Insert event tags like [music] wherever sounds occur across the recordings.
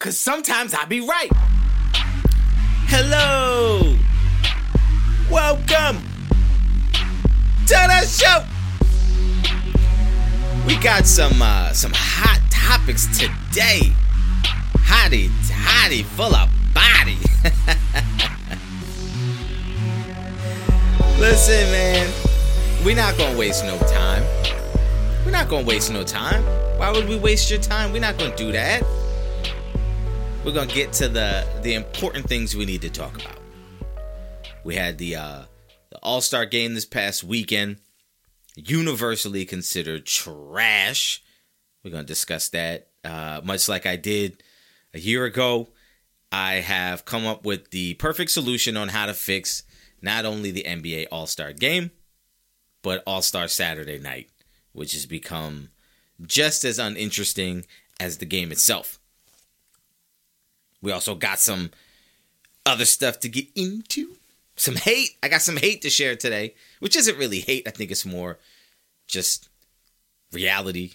Cause sometimes I be right. Hello. Welcome to the show. We got some uh, some hot topics today. Hottie, hottie, full of body. [laughs] Listen, man, we're not gonna waste no time. We're not gonna waste no time. Why would we waste your time? We're not gonna do that. We're gonna get to the the important things we need to talk about. We had the uh, the All Star game this past weekend, universally considered trash. We're gonna discuss that. Uh, much like I did a year ago, I have come up with the perfect solution on how to fix not only the NBA All Star game, but All Star Saturday night, which has become just as uninteresting as the game itself. We also got some other stuff to get into. Some hate. I got some hate to share today, which isn't really hate. I think it's more just reality.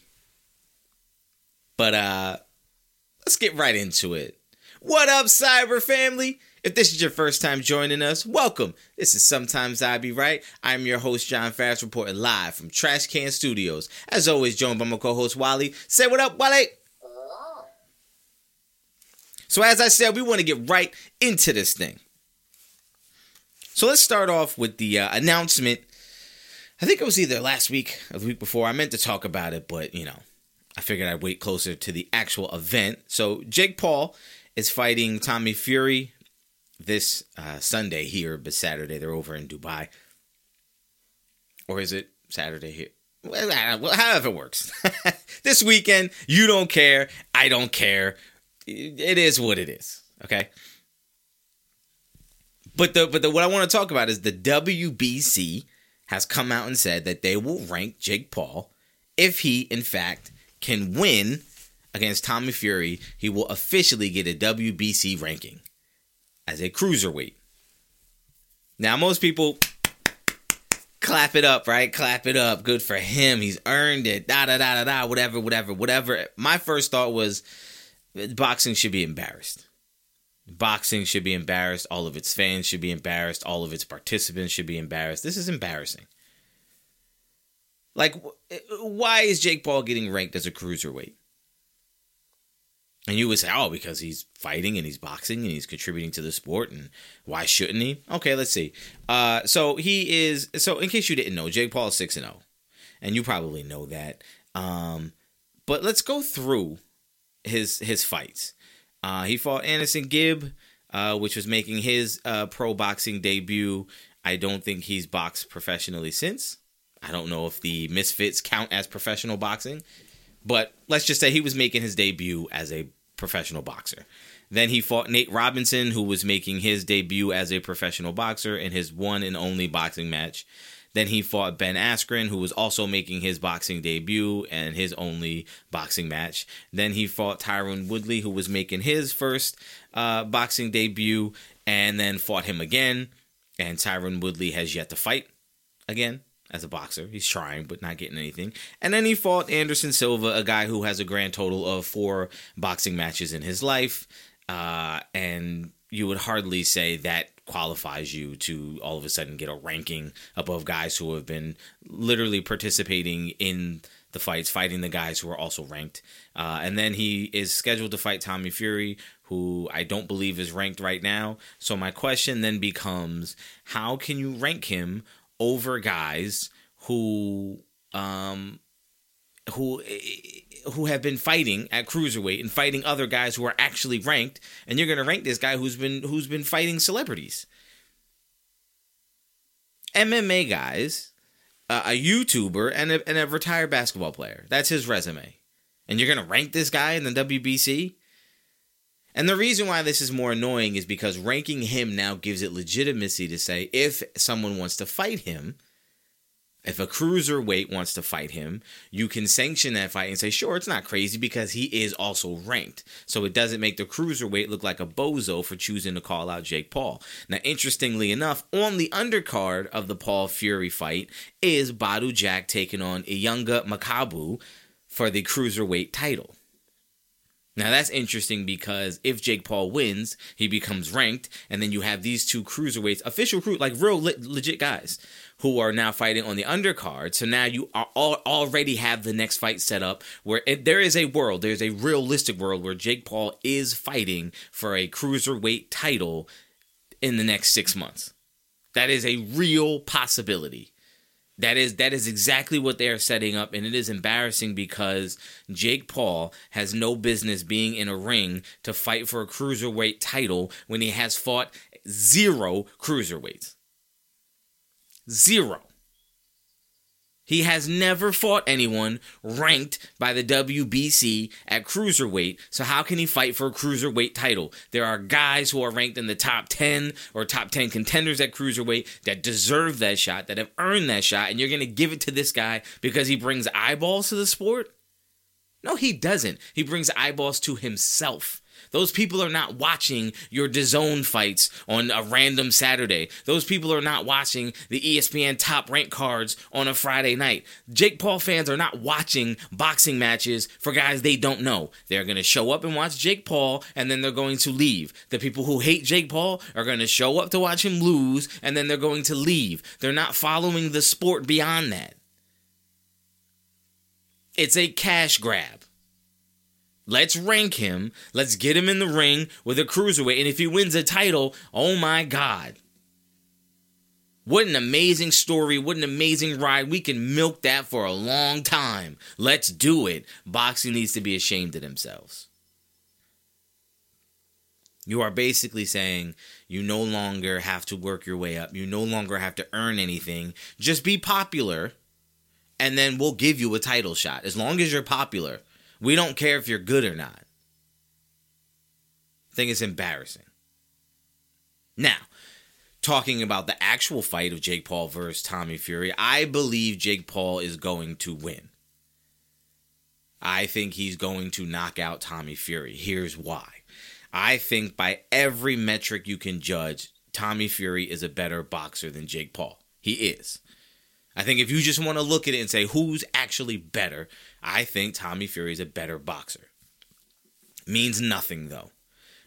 But uh let's get right into it. What up, cyber family? If this is your first time joining us, welcome. This is Sometimes I Be Right. I'm your host, John Fast, reporting live from Trash Can Studios. As always, joined by my co-host Wally. Say what up, Wally. So as I said, we want to get right into this thing. So let's start off with the uh, announcement. I think it was either last week or the week before. I meant to talk about it, but you know, I figured I'd wait closer to the actual event. So Jake Paul is fighting Tommy Fury this uh, Sunday here, but Saturday they're over in Dubai. Or is it Saturday here? Well, however it works. [laughs] this weekend, you don't care. I don't care. It is what it is. Okay. But the but the what I want to talk about is the WBC has come out and said that they will rank Jake Paul if he in fact can win against Tommy Fury. He will officially get a WBC ranking as a cruiserweight. Now most people clap it up, right? Clap it up. Good for him. He's earned it. Da da da da da. Whatever, whatever, whatever. My first thought was boxing should be embarrassed. Boxing should be embarrassed. All of its fans should be embarrassed. All of its participants should be embarrassed. This is embarrassing. Like, why is Jake Paul getting ranked as a cruiserweight? And you would say, oh, because he's fighting and he's boxing and he's contributing to the sport, and why shouldn't he? Okay, let's see. Uh, so he is. So in case you didn't know, Jake Paul is six and zero, and you probably know that. Um, but let's go through his his fights. Uh, he fought Anderson Gibb, uh, which was making his uh, pro boxing debut. I don't think he's boxed professionally since. I don't know if the Misfits count as professional boxing, but let's just say he was making his debut as a professional boxer. Then he fought Nate Robinson, who was making his debut as a professional boxer in his one and only boxing match. Then he fought Ben Askren, who was also making his boxing debut and his only boxing match. Then he fought Tyron Woodley, who was making his first uh, boxing debut, and then fought him again. And Tyron Woodley has yet to fight again as a boxer. He's trying, but not getting anything. And then he fought Anderson Silva, a guy who has a grand total of four boxing matches in his life. Uh, and you would hardly say that qualifies you to all of a sudden get a ranking above guys who have been literally participating in the fights, fighting the guys who are also ranked. Uh, and then he is scheduled to fight Tommy Fury, who I don't believe is ranked right now. So my question then becomes how can you rank him over guys who um who who have been fighting at cruiserweight and fighting other guys who are actually ranked, and you're going to rank this guy who's been who's been fighting celebrities, MMA guys, uh, a YouTuber, and a, and a retired basketball player. That's his resume, and you're going to rank this guy in the WBC. And the reason why this is more annoying is because ranking him now gives it legitimacy to say if someone wants to fight him if a cruiserweight wants to fight him, you can sanction that fight and say, sure, it's not crazy because he is also ranked. So it doesn't make the cruiserweight look like a bozo for choosing to call out Jake Paul. Now, interestingly enough, on the undercard of the Paul Fury fight is Badou Jack taking on Ilunga Makabu for the cruiserweight title. Now that's interesting because if Jake Paul wins, he becomes ranked, and then you have these two cruiserweights, official crew, like real le- legit guys, who are now fighting on the undercard. So now you are all, already have the next fight set up where it, there is a world, there's a realistic world where Jake Paul is fighting for a cruiserweight title in the next six months. That is a real possibility. That is that is exactly what they are setting up, and it is embarrassing because Jake Paul has no business being in a ring to fight for a cruiserweight title when he has fought zero cruiserweights. Zero. He has never fought anyone ranked by the WBC at cruiserweight, so how can he fight for a cruiserweight title? There are guys who are ranked in the top 10 or top 10 contenders at cruiserweight that deserve that shot, that have earned that shot, and you're going to give it to this guy because he brings eyeballs to the sport? No, he doesn't. He brings eyeballs to himself. Those people are not watching your DAZN fights on a random Saturday. Those people are not watching the ESPN top rank cards on a Friday night. Jake Paul fans are not watching boxing matches for guys they don't know. They're going to show up and watch Jake Paul and then they're going to leave. The people who hate Jake Paul are going to show up to watch him lose and then they're going to leave. They're not following the sport beyond that. It's a cash grab. Let's rank him. Let's get him in the ring with a cruiserweight. And if he wins a title, oh my God. What an amazing story. What an amazing ride. We can milk that for a long time. Let's do it. Boxing needs to be ashamed of themselves. You are basically saying you no longer have to work your way up. You no longer have to earn anything. Just be popular, and then we'll give you a title shot. As long as you're popular, we don't care if you're good or not. I think it's embarrassing. Now, talking about the actual fight of Jake Paul versus Tommy Fury, I believe Jake Paul is going to win. I think he's going to knock out Tommy Fury. Here's why. I think by every metric you can judge, Tommy Fury is a better boxer than Jake Paul. He is. I think if you just want to look at it and say who's actually better, I think Tommy Fury is a better boxer. Means nothing though.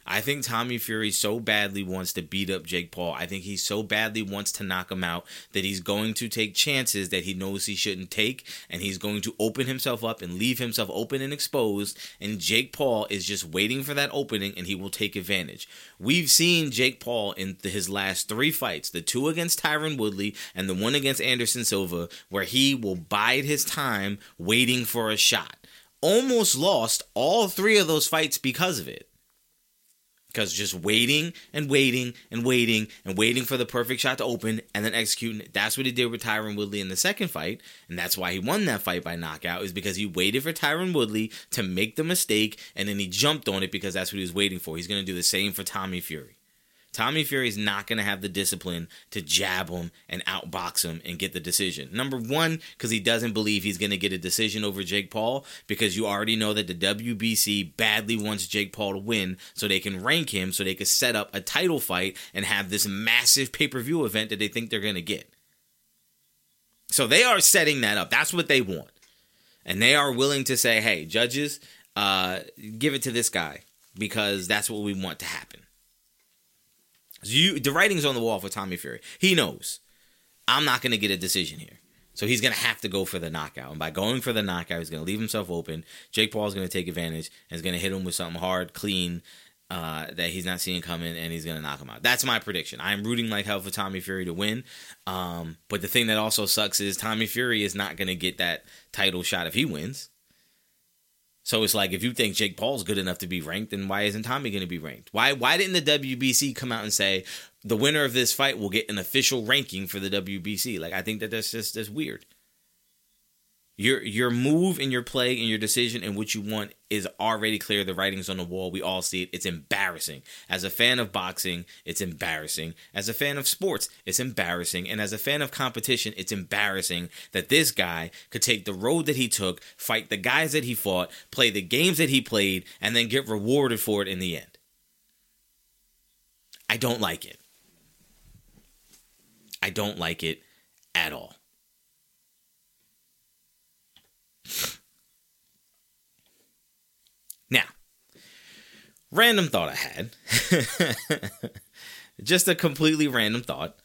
I think Tommy Fury so badly wants to beat up Jake Paul. I think he so badly wants to knock him out that he's going to take chances that he knows he shouldn't take, and he's going to open himself up and leave himself open and exposed. And Jake Paul is just waiting for that opening, and he will take advantage. We've seen Jake Paul in his last three fights the two against Tyron Woodley and the one against Anderson Silva, where he will bide his time waiting for a shot. Almost lost all three of those fights because of it because just waiting and waiting and waiting and waiting for the perfect shot to open and then executing That's what he did with Tyron Woodley in the second fight, and that's why he won that fight by knockout. Is because he waited for Tyron Woodley to make the mistake, and then he jumped on it because that's what he was waiting for. He's going to do the same for Tommy Fury. Tommy Fury is not going to have the discipline to jab him and outbox him and get the decision. Number one, because he doesn't believe he's going to get a decision over Jake Paul, because you already know that the WBC badly wants Jake Paul to win so they can rank him so they can set up a title fight and have this massive pay per view event that they think they're going to get. So they are setting that up. That's what they want. And they are willing to say, hey, judges, uh, give it to this guy because that's what we want to happen. You, the writing's on the wall for Tommy Fury. He knows I'm not going to get a decision here. So he's going to have to go for the knockout. And by going for the knockout, he's going to leave himself open. Jake Paul's going to take advantage and is going to hit him with something hard, clean, uh, that he's not seeing coming, and he's going to knock him out. That's my prediction. I'm rooting like hell for Tommy Fury to win. Um, but the thing that also sucks is Tommy Fury is not going to get that title shot if he wins. So it's like if you think Jake Paul's good enough to be ranked, then why isn't Tommy going to be ranked? Why why didn't the WBC come out and say the winner of this fight will get an official ranking for the WBC? Like I think that that's just that's weird. Your your move and your play and your decision and what you want is already clear. The writing's on the wall. We all see it. It's embarrassing. As a fan of boxing, it's embarrassing. As a fan of sports, it's embarrassing. And as a fan of competition, it's embarrassing that this guy could take the road that he took, fight the guys that he fought, play the games that he played, and then get rewarded for it in the end. I don't like it. I don't like it at all. Now, random thought I had. [laughs] Just a completely random thought.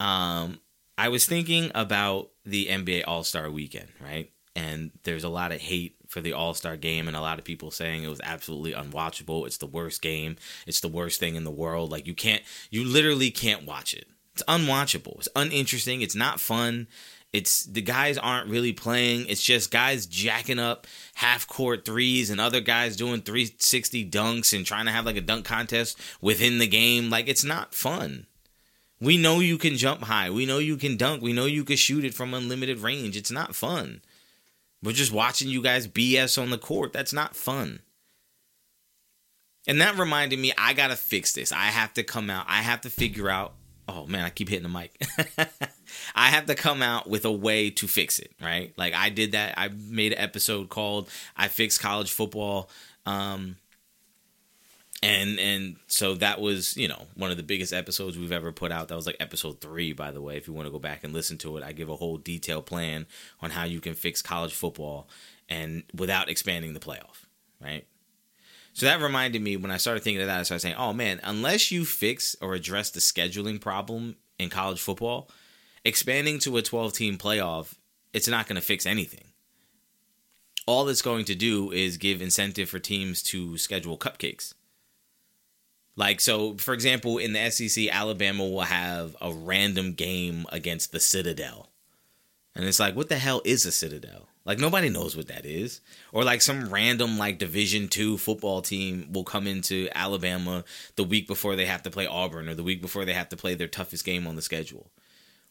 Um, I was thinking about the NBA All Star weekend, right? And there's a lot of hate for the All Star game, and a lot of people saying it was absolutely unwatchable. It's the worst game. It's the worst thing in the world. Like you can't, you literally can't watch it. It's unwatchable. It's uninteresting. It's not fun. It's the guys aren't really playing. It's just guys jacking up half court threes and other guys doing 360 dunks and trying to have like a dunk contest within the game. Like it's not fun. We know you can jump high. We know you can dunk. We know you can shoot it from unlimited range. It's not fun. We're just watching you guys BS on the court. That's not fun. And that reminded me, I gotta fix this. I have to come out. I have to figure out. Oh man, I keep hitting the mic. [laughs] I have to come out with a way to fix it, right? Like I did that. I made an episode called "I Fixed College Football." Um, and and so that was you know one of the biggest episodes we've ever put out that was like episode three by the way if you want to go back and listen to it i give a whole detailed plan on how you can fix college football and without expanding the playoff right so that reminded me when i started thinking of that i started saying oh man unless you fix or address the scheduling problem in college football expanding to a 12 team playoff it's not going to fix anything all it's going to do is give incentive for teams to schedule cupcakes like so, for example, in the SEC, Alabama will have a random game against the Citadel, and it's like, what the hell is a Citadel? Like nobody knows what that is. Or like some random like Division two football team will come into Alabama the week before they have to play Auburn or the week before they have to play their toughest game on the schedule.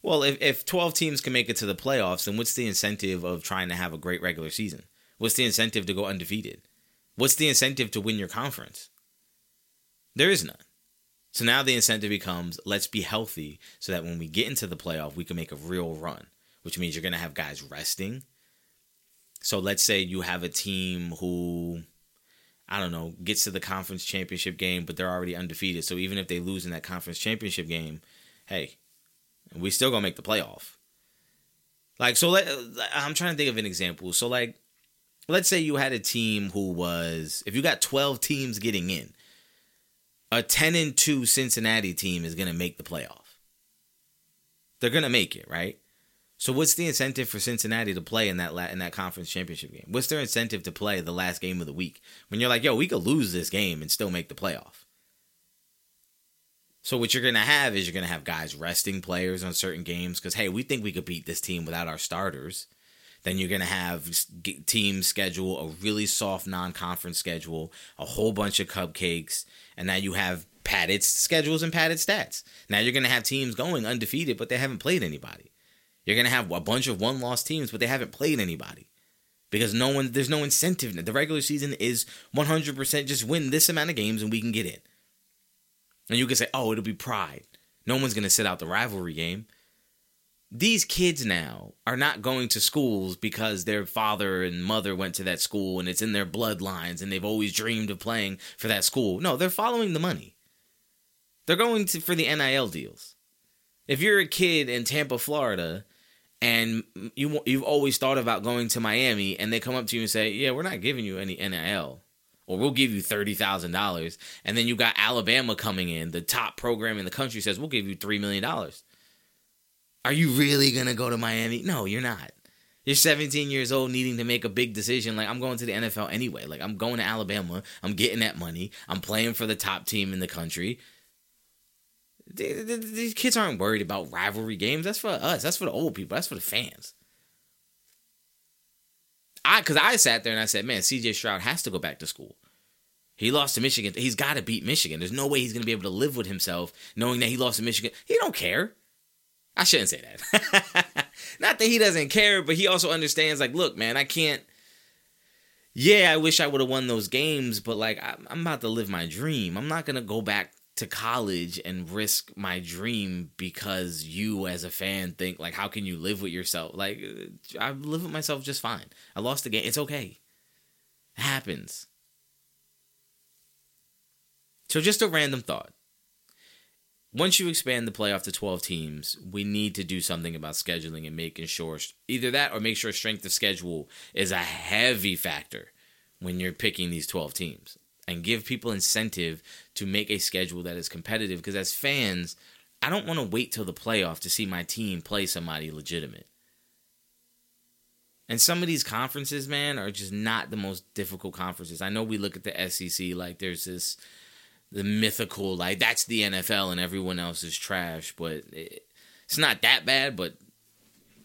Well, if, if 12 teams can make it to the playoffs, then what's the incentive of trying to have a great regular season? What's the incentive to go undefeated? What's the incentive to win your conference? There is none. So now the incentive becomes let's be healthy so that when we get into the playoff, we can make a real run, which means you're going to have guys resting. So let's say you have a team who, I don't know, gets to the conference championship game, but they're already undefeated. So even if they lose in that conference championship game, hey, we still to make the playoff. Like, so let, I'm trying to think of an example. So, like, let's say you had a team who was, if you got 12 teams getting in, a 10 and 2 Cincinnati team is to make the playoff. They're to make it, right? So what's the incentive for Cincinnati to play in that la- in that conference championship game? What's their incentive to play the last game of the week when you're like, "Yo, we could lose this game and still make the playoff." So what you're going to have is you're going to have guys resting players on certain games cuz hey, we think we could beat this team without our starters. Then you're going to have teams schedule a really soft non-conference schedule, a whole bunch of cupcakes, and now you have padded schedules and padded stats. Now you're going to have teams going undefeated, but they haven't played anybody. You're going to have a bunch of one loss teams, but they haven't played anybody. Because no one, there's no incentive. The regular season is 100% just win this amount of games and we can get in. And you can say, oh, it'll be pride. No one's going to sit out the rivalry game these kids now are not going to schools because their father and mother went to that school and it's in their bloodlines and they've always dreamed of playing for that school. No, they're following the money. They're going to for the NIL deals. If you're a kid in Tampa, Florida, and you you've always thought about going to Miami and they come up to you and say, "Yeah, we're not giving you any NIL." Or we'll give you thirty thousand dollars, and then you got Alabama coming in, the top program in the country says we'll give you three million dollars are you really going to go to Miami? No, you're not. You're 17 years old needing to make a big decision. Like, I'm going to the NFL anyway. Like, I'm going to Alabama. I'm getting that money. I'm playing for the top team in the country. These kids aren't worried about rivalry games. That's for us. That's for the old people. That's for the fans. I, because I sat there and I said, man, CJ Stroud has to go back to school. He lost to Michigan. He's got to beat Michigan. There's no way he's going to be able to live with himself knowing that he lost to Michigan. He don't care. I shouldn't say that. [laughs] Not that he doesn't care, but he also understands, like, look, man, I can't. Yeah, I wish I would have won those games, but like, I'm about to live my dream. I'm not going to go back to college and risk my dream because you as a fan think like how can you live with yourself? Like uh, i live with myself just fine. I lost the game. It's okay. It happens. So just a random thought. Once you expand the playoff to 12 teams, we need to do something about scheduling and making sure either that or make sure strength of schedule is a heavy factor when you're picking these 12 teams. And give people incentive to make a schedule that is competitive. Because as fans, I don't want to wait till the playoff to see my team play somebody legitimate. And some of these conferences, man, are just not the most difficult conferences. I know we look at the SEC like there's this the mythical like that's the NFL and everyone else is trash, but it, it's not that bad. But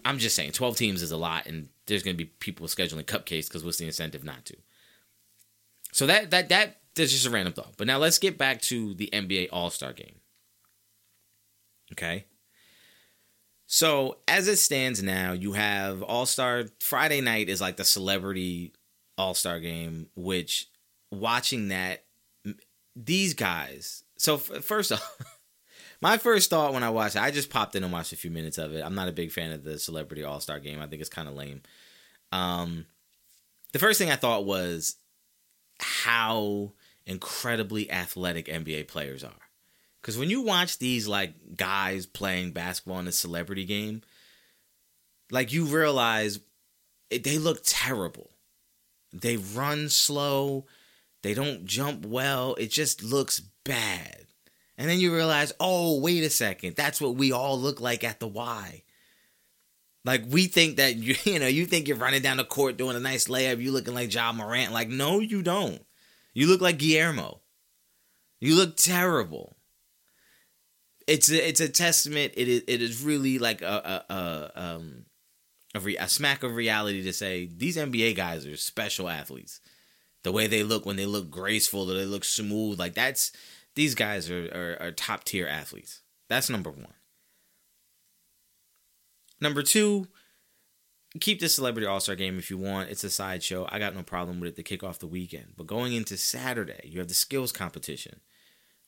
I'm just saying, 12 teams is a lot, and there's going to be people scheduling cupcakes because what's the incentive not to? So that that that that's just a random thought. But now let's get back to the NBA All Star Game. Okay. So as it stands now, you have All Star Friday night is like the celebrity All Star game, which watching that these guys. So f- first off, [laughs] my first thought when I watched it, I just popped in and watched a few minutes of it. I'm not a big fan of the celebrity All Star game. I think it's kind of lame. Um, the first thing I thought was how incredibly athletic NBA players are. Because when you watch these like guys playing basketball in a celebrity game, like you realize it, they look terrible. They run slow. They don't jump well. It just looks bad. And then you realize, oh, wait a second. That's what we all look like at the Y. Like we think that you, [laughs] you know, you think you're running down the court doing a nice layup, you looking like Ja Morant. Like, no, you don't. You look like Guillermo. You look terrible it's a, it's a testament. It is it is really like a a a, um, a, re, a smack of reality to say these NBA guys are special athletes. The way they look when they look graceful, they look smooth, like that's these guys are, are, are top tier athletes. That's number one. Number two, keep the celebrity all star game if you want. It's a sideshow. I got no problem with it to kick off the weekend. But going into Saturday, you have the skills competition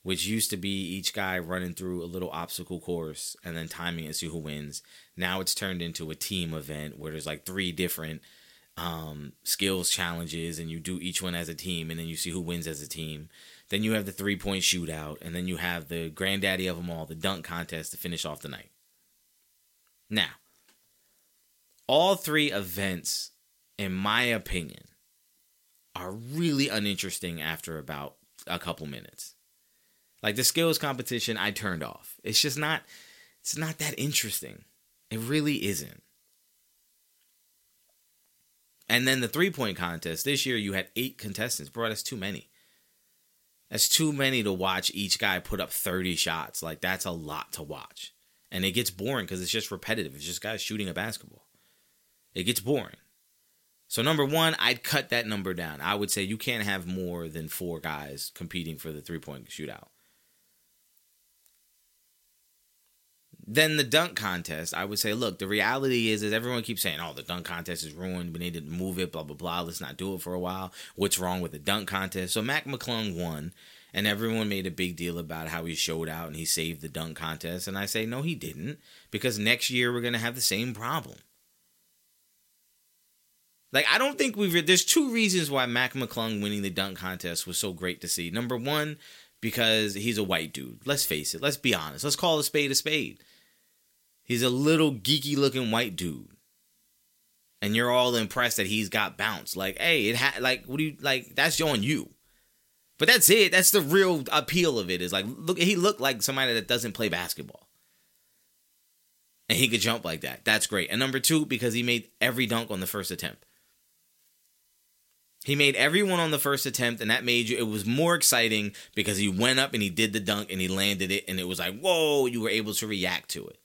which used to be each guy running through a little obstacle course and then timing and see who wins. Now it's turned into a team event where there's like three different um, skills challenges and you do each one as a team and then you see who wins as a team. Then you have the three point shootout and then you have the granddaddy of them all, the dunk contest to finish off the night. Now, all three events, in my opinion, are really uninteresting after about a couple minutes. Like the skills competition, I turned off. It's just not. It's not that interesting. It really isn't. And then the three point contest this year, you had eight contestants. Bro, that's too many. That's too many to watch each guy put up 30 shots. Like, that's a lot to watch. And it gets boring because it's just repetitive. It's just guys shooting a basketball. It gets boring. So, number one, I'd cut that number down. I would say you can't have more than four guys competing for the three point shootout. Then the dunk contest, I would say, look, the reality is, is everyone keeps saying, oh, the dunk contest is ruined. We need to move it, blah, blah, blah. Let's not do it for a while. What's wrong with the dunk contest? So Mac McClung won, and everyone made a big deal about how he showed out and he saved the dunk contest. And I say, no, he didn't, because next year we're going to have the same problem. Like, I don't think we've. There's two reasons why Mac McClung winning the dunk contest was so great to see. Number one, because he's a white dude. Let's face it. Let's be honest. Let's call a spade a spade. He's a little geeky looking white dude. And you're all impressed that he's got bounce. Like, hey, it had like what do you like that's on you. But that's it. That's the real appeal of it. Is like look he looked like somebody that doesn't play basketball. And he could jump like that. That's great. And number two, because he made every dunk on the first attempt. He made everyone on the first attempt, and that made you. It was more exciting because he went up and he did the dunk and he landed it, and it was like, whoa! You were able to react to it.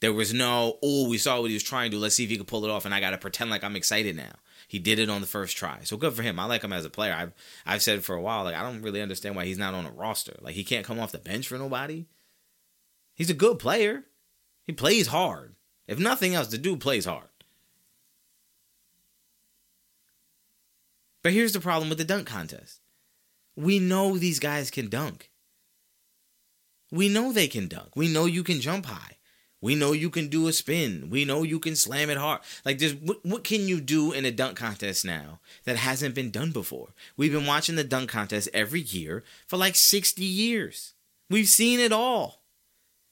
There was no, oh, we saw what he was trying to do. Let's see if he could pull it off, and I got to pretend like I'm excited now. He did it on the first try, so good for him. I like him as a player. I've I've said for a while, like I don't really understand why he's not on a roster. Like he can't come off the bench for nobody. He's a good player. He plays hard. If nothing else, the dude plays hard. But here's the problem with the dunk contest. We know these guys can dunk. We know they can dunk. We know you can jump high. We know you can do a spin. We know you can slam it hard. Like, this, what, what can you do in a dunk contest now that hasn't been done before? We've been watching the dunk contest every year for like 60 years. We've seen it all.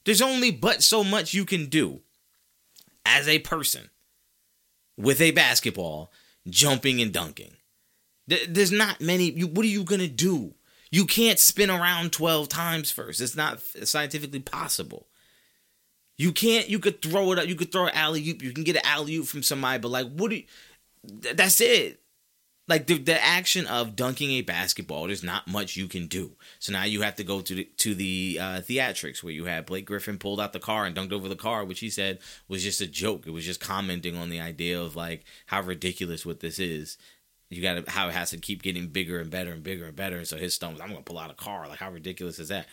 There's only but so much you can do as a person with a basketball jumping and dunking. There's not many. You, what are you gonna do? You can't spin around twelve times first. It's not scientifically possible. You can't. You could throw it up. You could throw an alley oop. You can get an alley oop from somebody, but like, what do you? That's it like the, the action of dunking a basketball there's not much you can do so now you have to go to the, to the uh, theatrics where you had blake griffin pulled out the car and dunked over the car which he said was just a joke it was just commenting on the idea of like how ridiculous what this is you got to how it has to keep getting bigger and better and bigger and better. And so his was i'm gonna pull out a car. Like how ridiculous is that?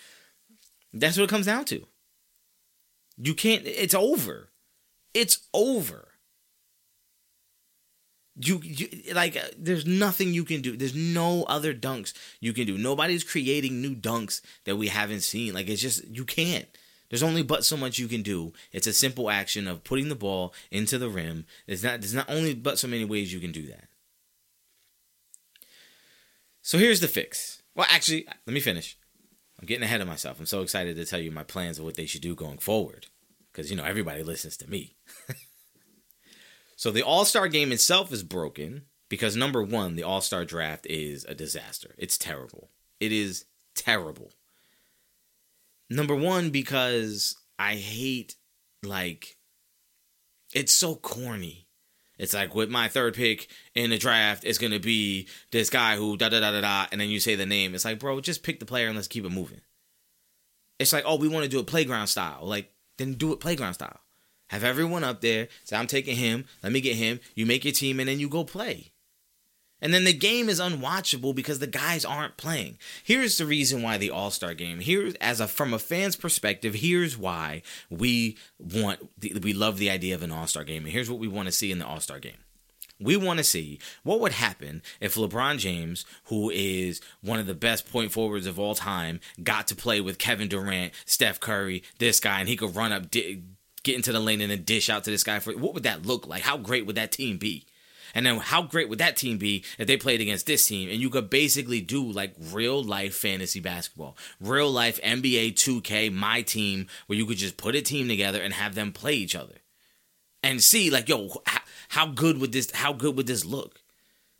That's what it comes down to. You can't it's over. It's over. You, you like uh, there's nothing you can do. There's no other dunks you can do. Nobody's creating new dunks that we haven't seen. Like it's just you can't. There's only but so much you can do. It's a simple action of putting the ball into the rim. There's not there's not only but so many ways you can do that so here's the fix well actually let me finish i'm getting ahead of myself i'm so excited to tell you my plans of what they should do going forward because you know everybody listens to me [laughs] So the All Star game itself is broken because number one, the All Star draft is a disaster. It's terrible. It is terrible. Number one, because I hate, like, it's so corny. It's like with my third pick in the draft, it's gonna be this guy who da da da da da, and then you say the name. It's like, bro, just pick the player and let's keep it moving. It's like, oh, we want to do it playground style. Like, then do it playground style. Have everyone up there. Say, I'm taking him. Let me get him. You make your team, and then you go play. And then the game is unwatchable because the guys aren't playing. Here's the reason why the All Star game. Here, as a from a fan's perspective, here's why we want we love the idea of an All Star game. And here's what we want to see in the All Star game. We want to see what would happen if LeBron James, who is one of the best point forwards of all time, got to play with Kevin Durant, Steph Curry, this guy, and he could run up, get into the lane and then dish out to this guy for what would that look like? How great would that team be? And then how great would that team be if they played against this team? And you could basically do like real life fantasy basketball, real life NBA 2K, my team, where you could just put a team together and have them play each other and see like, yo, how, good would this, how good would this look?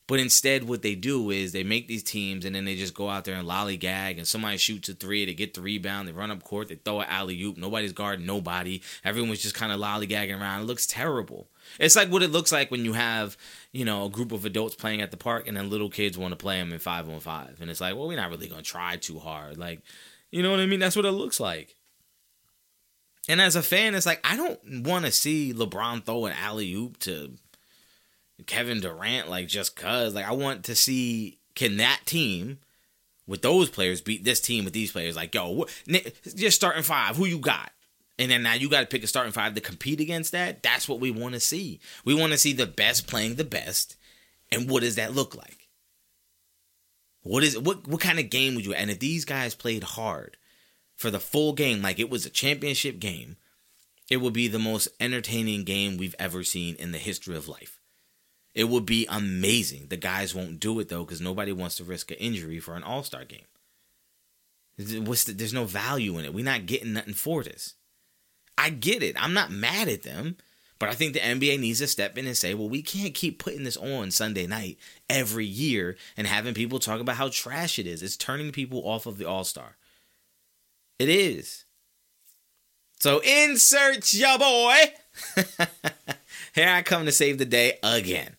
But instead, what they do is they make these teams and then they just go out there and lollygag and somebody shoots a three, they get the rebound, they run up court, they throw an alley oop, nobody's guarding nobody. Everyone's just kind of lollygagging around. It looks terrible. It's like what it looks like when you have, you know, a group of adults playing at the park and then little kids want to play them in five on five. And it's like, well, we're not really going to try too hard. Like, you know what I mean? That's what it looks like. And as a fan, it's like, I don't want to see LeBron throw an alley oop to Kevin Durant, like just cause. Like I want to see can that team with those players beat this team with these players? Like, yo, what, just starting five, who you got? And then now you got to pick a starting five to compete against that. That's what we want to see. We want to see the best playing the best. And what does that look like? What is what what kind of game would you and if these guys played hard for the full game like it was a championship game, it would be the most entertaining game we've ever seen in the history of life. It would be amazing. The guys won't do it though because nobody wants to risk an injury for an All Star game. The, there's no value in it. We're not getting nothing for this. I get it. I'm not mad at them, but I think the NBA needs to step in and say, well, we can't keep putting this on Sunday night every year and having people talk about how trash it is. It's turning people off of the All Star. It is. So insert your boy. [laughs] Here I come to save the day again.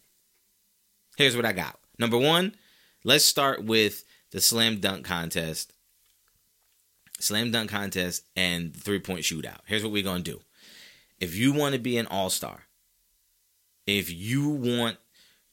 Here's what I got. Number one, let's start with the slam dunk contest. Slam dunk contest and three point shootout. Here's what we're going to do. If you want to be an all star, if you want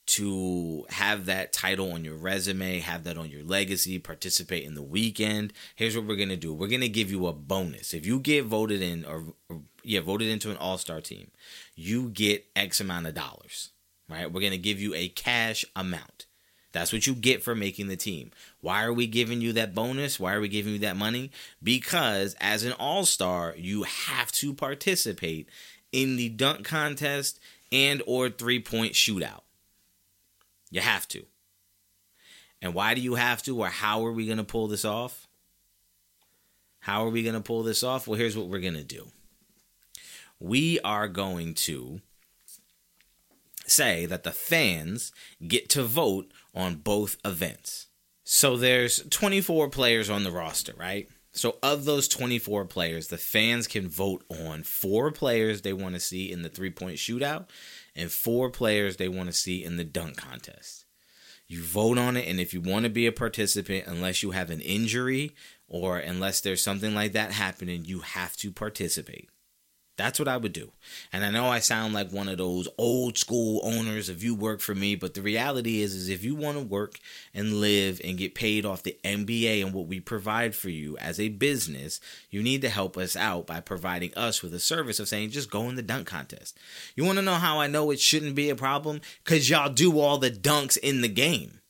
to have that title on your resume, have that on your legacy, participate in the weekend. Here's what we're gonna do. We're gonna give you a bonus. If you get voted in or, or yeah, voted into an all-star team, you get X amount of dollars right? We're going to give you a cash amount. That's what you get for making the team. Why are we giving you that bonus? Why are we giving you that money? Because as an all star, you have to participate in the dunk contest and or three point shootout. You have to. And why do you have to, or how are we going to pull this off? How are we going to pull this off? Well, here's what we're going to do. We are going to say that the fans get to vote on both events. So there's 24 players on the roster, right? So of those 24 players, the fans can vote on four players they want to see in the three-point shootout and four players they want to see in the dunk contest. You vote on it and if you want to be a participant unless you have an injury or unless there's something like that happening, you have to participate. That's what I would do. And I know I sound like one of those old school owners of you work for me, but the reality is is if you want to work and live and get paid off the NBA and what we provide for you as a business, you need to help us out by providing us with a service of saying just go in the dunk contest. You want to know how I know it shouldn't be a problem? Cuz y'all do all the dunks in the game.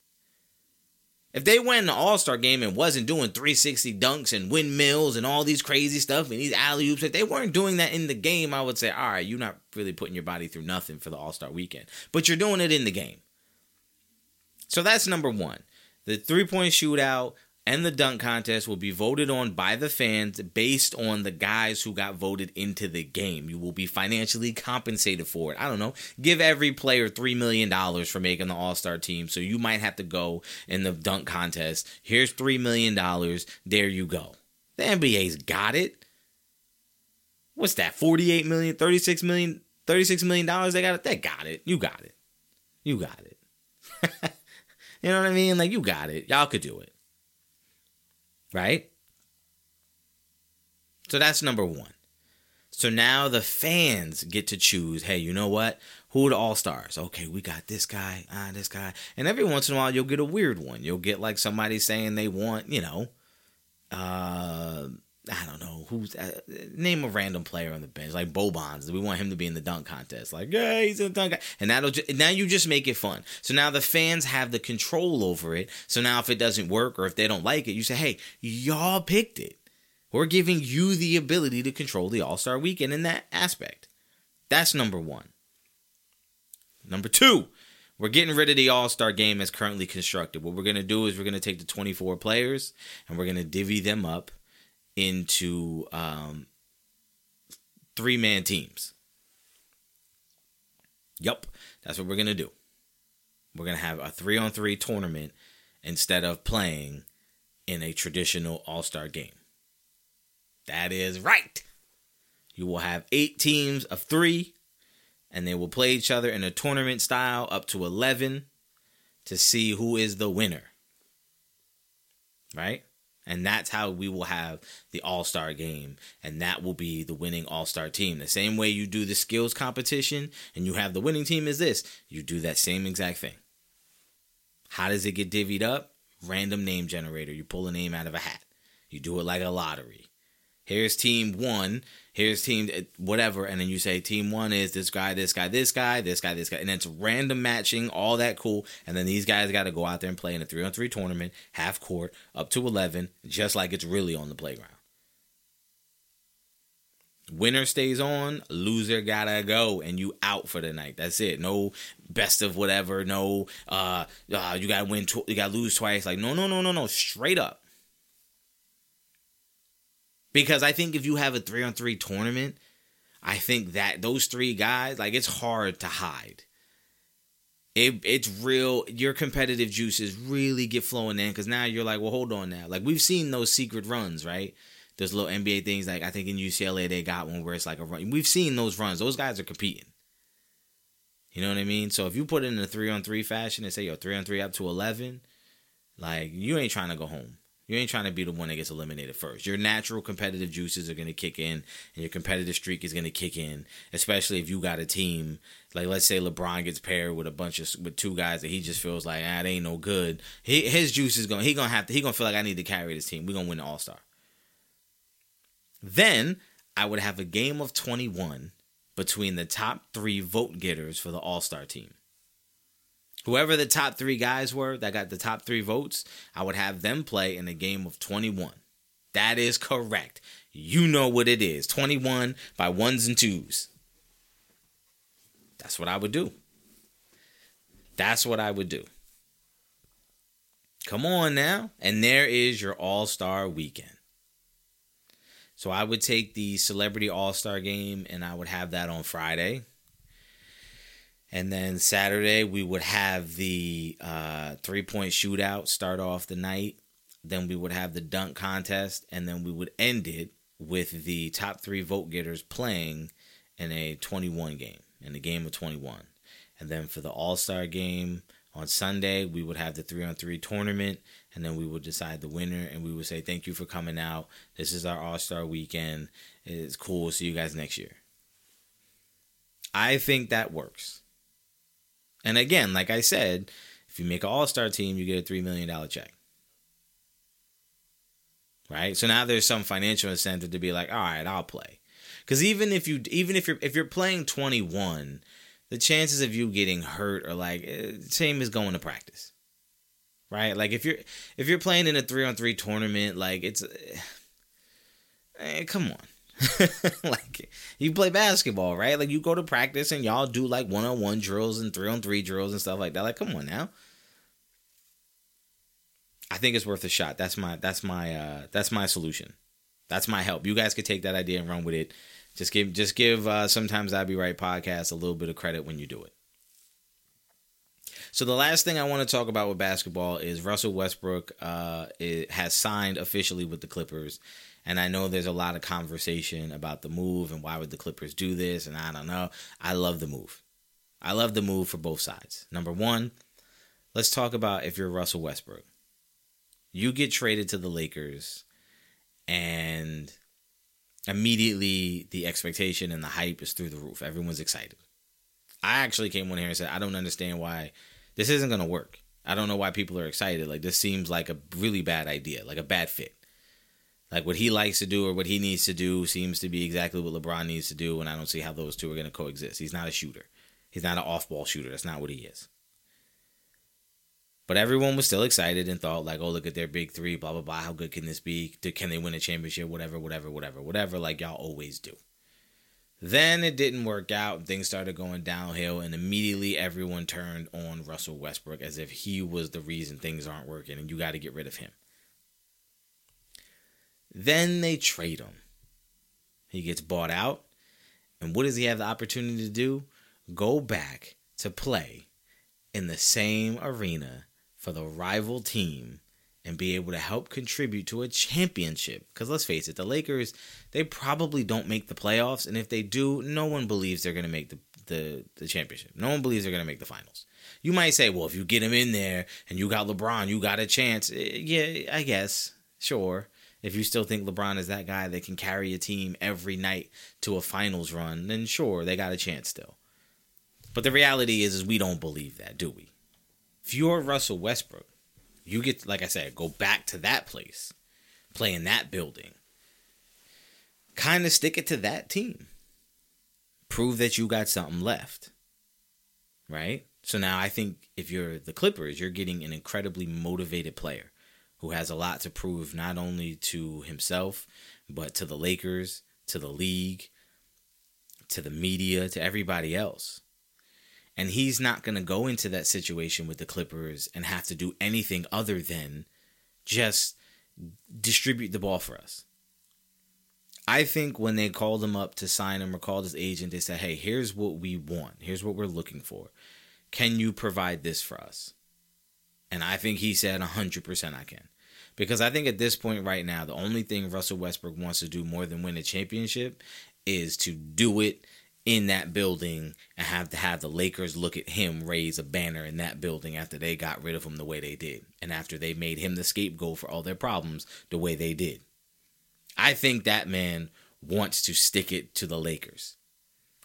If they went in the All Star game and wasn't doing 360 dunks and windmills and all these crazy stuff and these alley oops, if they weren't doing that in the game, I would say, all right, you're not really putting your body through nothing for the All Star weekend. But you're doing it in the game. So that's number one. The three point shootout and the dunk contest will be voted on by the fans based on the guys who got voted into the game. You will be financially compensated for it. I don't know. Give every player $3 million for making the All Star team. So you might have to go in the dunk contest. Here's $3 million. There you go. The NBA's got it. What's that? 48 million, 36 million, 36 million dollars they got it. They got it. You got it. You got it. [laughs] you know what I mean? Like you got it. Y'all could do it right? So that's number one. So now the fans get to choose. Hey, you know what? Who are the all stars? Okay, we got this guy, ah, this guy, and every once in a while you'll get a weird one. You'll get like somebody saying they want, you know, uh, I don't know who's uh, name a random player on the bench like Bobans. We want him to be in the dunk contest. Like, yeah, he's in the dunk, and that'll just, now you just make it fun. So now the fans have the control over it. So now if it doesn't work or if they don't like it, you say, hey, y'all picked it. We're giving you the ability to control the All Star Weekend in that aspect. That's number one. Number two, we're getting rid of the All Star game as currently constructed. What we're gonna do is we're gonna take the 24 players and we're gonna divvy them up into um, three man teams. Yep, that's what we're gonna do. We're gonna have a three on three tournament instead of playing in a traditional All Star game. That is right. You will have eight teams of three, and they will play each other in a tournament style up to 11 to see who is the winner. Right? And that's how we will have the All Star game. And that will be the winning All Star team. The same way you do the skills competition and you have the winning team is this you do that same exact thing. How does it get divvied up? Random name generator. You pull a name out of a hat. You do it like a lottery. Here's team one. Here's team uh, whatever, and then you say team one is this guy, this guy, this guy, this guy, this guy, and it's random matching, all that cool. And then these guys got to go out there and play in a three on three tournament, half court, up to eleven, just like it's really on the playground. Winner stays on, loser gotta go, and you out for the night. That's it. No best of whatever. No, uh, uh you gotta win. Tw- you gotta lose twice. Like no, no, no, no, no. Straight up because I think if you have a three on three tournament, I think that those three guys, like it's hard to hide. It, it's real. Your competitive juices really get flowing in because now you're like, well, hold on now. Like we've seen those secret runs, right? Those little NBA things. Like I think in UCLA they got one where it's like a run. We've seen those runs. Those guys are competing. You know what I mean? So if you put it in a three on three fashion and say yo three on three up to eleven, like you ain't trying to go home. You ain't trying to be the one that gets eliminated first. Your natural competitive juices are going to kick in, and your competitive streak is going to kick in. Especially if you got a team like, let's say LeBron gets paired with a bunch of with two guys that he just feels like ah, they ain't no good. He, his juice is going. He gonna have to. He gonna feel like I need to carry this team. We gonna win the All Star. Then I would have a game of twenty one between the top three vote getters for the All Star team. Whoever the top three guys were that got the top three votes, I would have them play in a game of 21. That is correct. You know what it is 21 by ones and twos. That's what I would do. That's what I would do. Come on now. And there is your All Star weekend. So I would take the Celebrity All Star game and I would have that on Friday. And then Saturday, we would have the uh, three point shootout start off the night. Then we would have the dunk contest. And then we would end it with the top three vote getters playing in a 21 game, in a game of 21. And then for the All Star game on Sunday, we would have the three on three tournament. And then we would decide the winner. And we would say, Thank you for coming out. This is our All Star weekend. It's cool. See you guys next year. I think that works. And again, like I said, if you make an all star team, you get a $3 million check. Right? So now there's some financial incentive to be like, all right, I'll play. Because even if you even if you're if you're playing 21, the chances of you getting hurt are like eh, same as going to practice. Right? Like if you're if you're playing in a three on three tournament, like it's eh, come on. [laughs] like you play basketball, right? Like you go to practice and y'all do like one on one drills and three on three drills and stuff like that. Like, come on now. I think it's worth a shot. That's my that's my uh that's my solution. That's my help. You guys could take that idea and run with it. Just give just give uh sometimes I'd be right podcast a little bit of credit when you do it. So the last thing I want to talk about with basketball is Russell Westbrook uh, has signed officially with the Clippers, and I know there's a lot of conversation about the move and why would the Clippers do this, and I don't know. I love the move. I love the move for both sides. Number one, let's talk about if you're Russell Westbrook. You get traded to the Lakers, and immediately the expectation and the hype is through the roof. Everyone's excited. I actually came on here and said, I don't understand why this isn't going to work. I don't know why people are excited. Like, this seems like a really bad idea, like a bad fit. Like what he likes to do or what he needs to do seems to be exactly what LeBron needs to do, and I don't see how those two are going to coexist. He's not a shooter. He's not an off-ball shooter. That's not what he is. But everyone was still excited and thought like, oh, look at their big three, blah blah blah. How good can this be? Can they win a championship? Whatever, whatever, whatever, whatever. Like y'all always do. Then it didn't work out. And things started going downhill, and immediately everyone turned on Russell Westbrook as if he was the reason things aren't working, and you got to get rid of him. Then they trade him. He gets bought out. And what does he have the opportunity to do? Go back to play in the same arena for the rival team and be able to help contribute to a championship. Because let's face it, the Lakers, they probably don't make the playoffs. And if they do, no one believes they're going to make the, the, the championship. No one believes they're going to make the finals. You might say, well, if you get him in there and you got LeBron, you got a chance. Eh, yeah, I guess. Sure. If you still think LeBron is that guy that can carry a team every night to a finals run, then sure, they got a chance still. But the reality is, is we don't believe that, do we? If you're Russell Westbrook, you get, like I said, go back to that place, play in that building, kind of stick it to that team, prove that you got something left, right? So now I think if you're the Clippers, you're getting an incredibly motivated player who has a lot to prove not only to himself, but to the Lakers, to the league, to the media, to everybody else. And he's not going to go into that situation with the Clippers and have to do anything other than just distribute the ball for us. I think when they called him up to sign him or called his agent, they said, hey, here's what we want. Here's what we're looking for. Can you provide this for us? And I think he said 100% I can. Because I think at this point right now, the only thing Russell Westbrook wants to do more than win a championship is to do it in that building and have to have the Lakers look at him raise a banner in that building after they got rid of him the way they did and after they made him the scapegoat for all their problems the way they did. I think that man wants to stick it to the Lakers.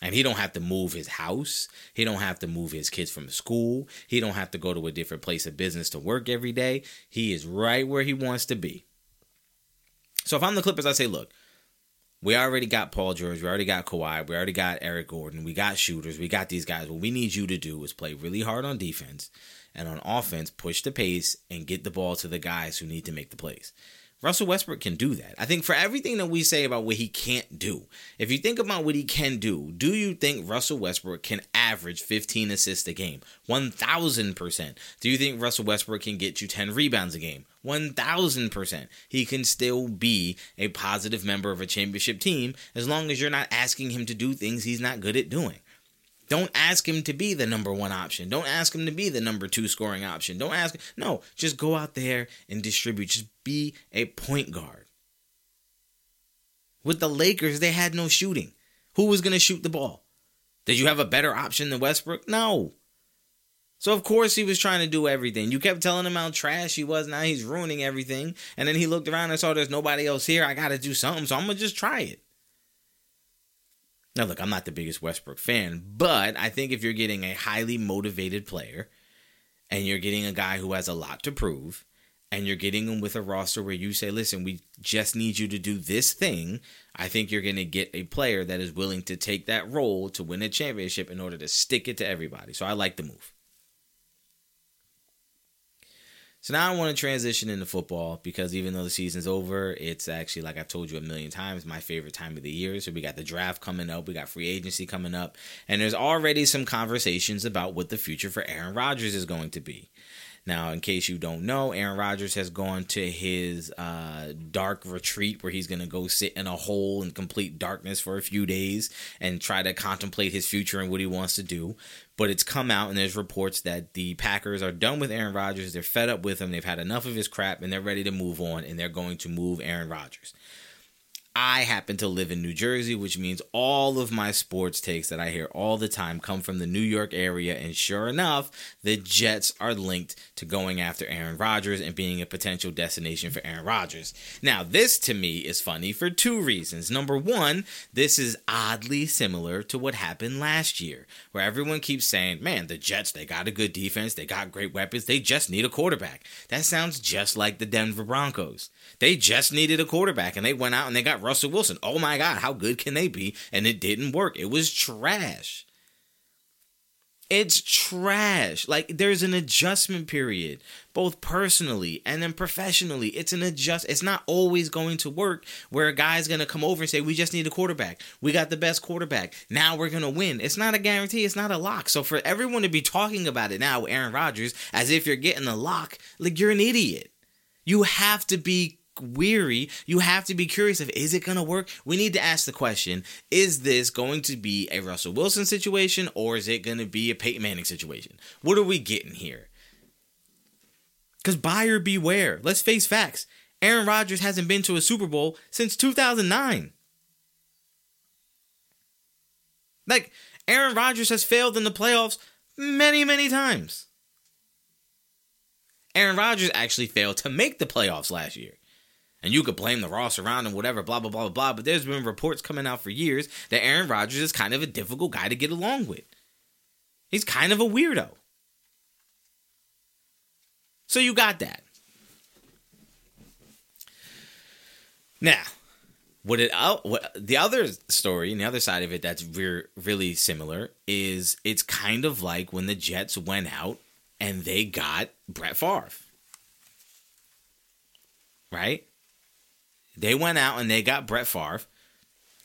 And he don't have to move his house. He don't have to move his kids from school. He don't have to go to a different place of business to work every day. He is right where he wants to be. So if I'm the Clippers, I say, look, we already got Paul George, we already got Kawhi, we already got Eric Gordon, we got shooters, we got these guys. What we need you to do is play really hard on defense and on offense, push the pace and get the ball to the guys who need to make the plays. Russell Westbrook can do that. I think for everything that we say about what he can't do, if you think about what he can do, do you think Russell Westbrook can average 15 assists a game? 1000%. Do you think Russell Westbrook can get you 10 rebounds a game? 1000%. He can still be a positive member of a championship team as long as you're not asking him to do things he's not good at doing. Don't ask him to be the number one option. Don't ask him to be the number two scoring option. Don't ask. No, just go out there and distribute. Just be a point guard. With the Lakers, they had no shooting. Who was going to shoot the ball? Did you have a better option than Westbrook? No. So of course he was trying to do everything. You kept telling him how trash he was. Now he's ruining everything. And then he looked around and saw there's nobody else here. I got to do something, so I'm gonna just try it. Now look, I'm not the biggest Westbrook fan, but I think if you're getting a highly motivated player and you're getting a guy who has a lot to prove and you're getting him with a roster where you say, "Listen, we just need you to do this thing." I think you're going to get a player that is willing to take that role to win a championship in order to stick it to everybody. So I like the move. So now I want to transition into football because even though the season's over, it's actually like I've told you a million times, my favorite time of the year. So we got the draft coming up, we got free agency coming up, and there's already some conversations about what the future for Aaron Rodgers is going to be. Now, in case you don't know, Aaron Rodgers has gone to his uh, dark retreat where he's going to go sit in a hole in complete darkness for a few days and try to contemplate his future and what he wants to do. But it's come out and there's reports that the Packers are done with Aaron Rodgers. They're fed up with him. They've had enough of his crap and they're ready to move on and they're going to move Aaron Rodgers. I happen to live in New Jersey, which means all of my sports takes that I hear all the time come from the New York area. And sure enough, the Jets are linked to going after Aaron Rodgers and being a potential destination for Aaron Rodgers. Now, this to me is funny for two reasons. Number one, this is oddly similar to what happened last year, where everyone keeps saying, man, the Jets, they got a good defense, they got great weapons, they just need a quarterback. That sounds just like the Denver Broncos. They just needed a quarterback and they went out and they got Russell Wilson. Oh my God, how good can they be? And it didn't work. It was trash. It's trash. Like there's an adjustment period, both personally and then professionally. It's an adjust. It's not always going to work where a guy's gonna come over and say, "We just need a quarterback. We got the best quarterback. Now we're gonna win." It's not a guarantee. It's not a lock. So for everyone to be talking about it now, Aaron Rodgers, as if you're getting a lock, like you're an idiot. You have to be weary. You have to be curious of is it going to work? We need to ask the question, is this going to be a Russell Wilson situation or is it going to be a Peyton Manning situation? What are we getting here? Cuz buyer beware. Let's face facts. Aaron Rodgers hasn't been to a Super Bowl since 2009. Like Aaron Rodgers has failed in the playoffs many, many times. Aaron Rodgers actually failed to make the playoffs last year. And you could blame the Ross around and whatever, blah, blah, blah, blah. But there's been reports coming out for years that Aaron Rodgers is kind of a difficult guy to get along with. He's kind of a weirdo. So you got that. Now, what it uh, what, the other story and the other side of it that's re- really similar is it's kind of like when the Jets went out and they got Brett Favre. Right? They went out and they got Brett Favre,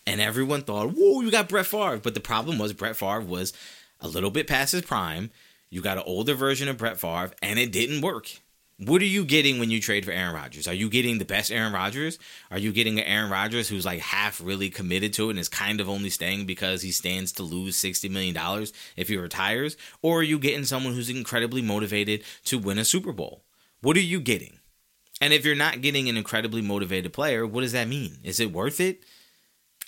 and everyone thought, whoa, you got Brett Favre. But the problem was Brett Favre was a little bit past his prime. You got an older version of Brett Favre, and it didn't work. What are you getting when you trade for Aaron Rodgers? Are you getting the best Aaron Rodgers? Are you getting an Aaron Rodgers who's like half really committed to it and is kind of only staying because he stands to lose $60 million if he retires? Or are you getting someone who's incredibly motivated to win a Super Bowl? What are you getting? And if you're not getting an incredibly motivated player, what does that mean? Is it worth it?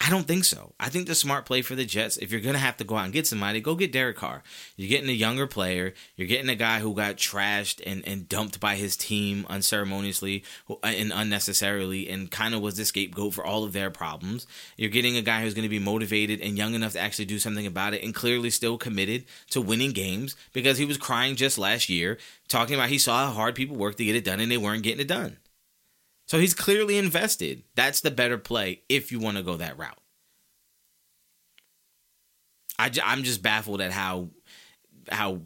I don't think so. I think the smart play for the Jets, if you're going to have to go out and get somebody, go get Derek Carr. You're getting a younger player. You're getting a guy who got trashed and, and dumped by his team unceremoniously uh, and unnecessarily and kind of was the scapegoat for all of their problems. You're getting a guy who's going to be motivated and young enough to actually do something about it and clearly still committed to winning games because he was crying just last year, talking about he saw how hard people work to get it done and they weren't getting it done. So he's clearly invested. That's the better play if you want to go that route. I, I'm just baffled at how how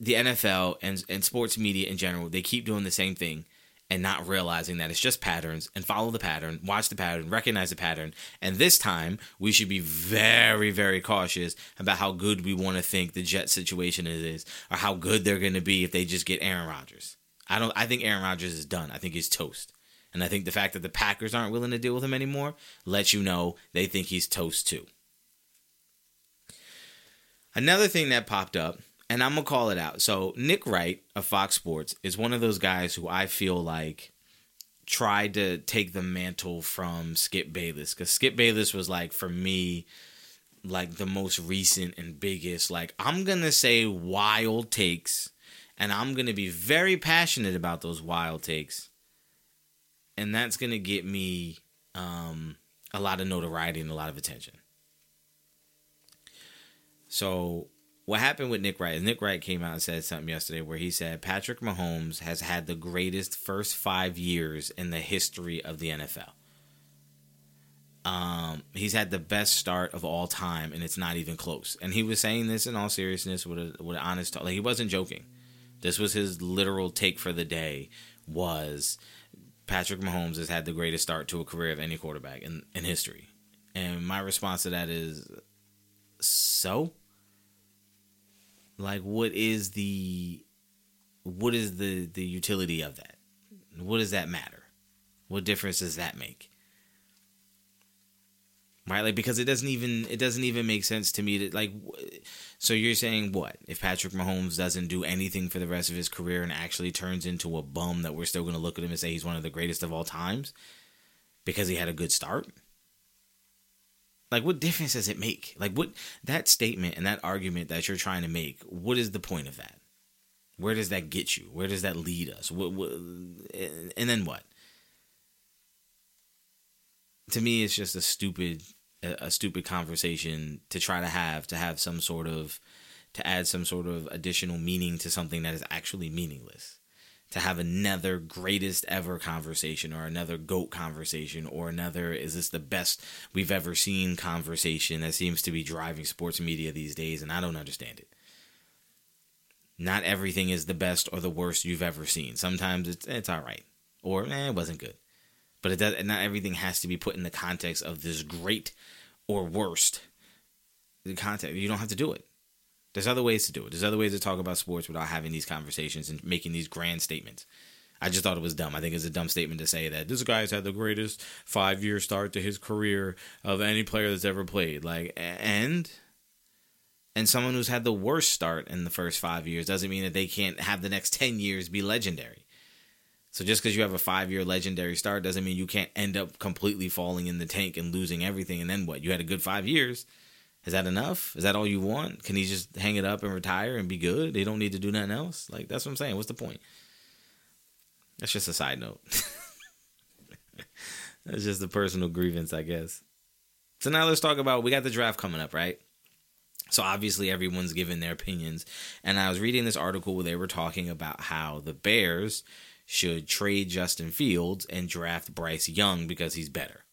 the NFL and, and sports media in general they keep doing the same thing and not realizing that it's just patterns and follow the pattern, watch the pattern, recognize the pattern. And this time, we should be very, very cautious about how good we want to think the Jet situation is or how good they're going to be if they just get Aaron Rodgers. I don't I think Aaron Rodgers is done. I think he's toast. And I think the fact that the Packers aren't willing to deal with him anymore lets you know they think he's toast too. Another thing that popped up, and I'm gonna call it out. So Nick Wright of Fox Sports is one of those guys who I feel like tried to take the mantle from Skip Bayless because Skip Bayless was like for me like the most recent and biggest like I'm going to say wild takes and I'm going to be very passionate about those wild takes and that's going to get me um a lot of notoriety and a lot of attention. So what happened with Nick Wright is Nick Wright came out and said something yesterday where he said Patrick Mahomes has had the greatest first five years in the history of the NFL. Um, he's had the best start of all time, and it's not even close. And he was saying this in all seriousness, with a with an honest talk. Like he wasn't joking. This was his literal take for the day. Was Patrick Mahomes has had the greatest start to a career of any quarterback in in history? And my response to that is, so? Like what is the what is the the utility of that? What does that matter? What difference does that make right like because it doesn't even it doesn't even make sense to me that like so you're saying what if patrick mahomes doesn't do anything for the rest of his career and actually turns into a bum that we're still going to look at him and say he's one of the greatest of all times because he had a good start like, what difference does it make? Like, what that statement and that argument that you're trying to make, what is the point of that? Where does that get you? Where does that lead us? What, what and then what? To me, it's just a stupid, a stupid conversation to try to have to have some sort of, to add some sort of additional meaning to something that is actually meaningless to have another greatest ever conversation or another goat conversation or another is this the best we've ever seen conversation that seems to be driving sports media these days and I don't understand it. Not everything is the best or the worst you've ever seen. Sometimes it's it's all right or eh, it wasn't good. But it does not everything has to be put in the context of this great or worst. The context you don't have to do it. There's other ways to do it. There's other ways to talk about sports without having these conversations and making these grand statements. I just thought it was dumb. I think it's a dumb statement to say that this guy's had the greatest five year start to his career of any player that's ever played. Like, and and someone who's had the worst start in the first five years doesn't mean that they can't have the next ten years be legendary. So just because you have a five year legendary start doesn't mean you can't end up completely falling in the tank and losing everything. And then what? You had a good five years is that enough? Is that all you want? Can he just hang it up and retire and be good? They don't need to do nothing else. Like that's what I'm saying. What's the point? That's just a side note. [laughs] that's just a personal grievance, I guess. So now let's talk about we got the draft coming up, right? So obviously everyone's giving their opinions. And I was reading this article where they were talking about how the Bears should trade Justin Fields and draft Bryce Young because he's better.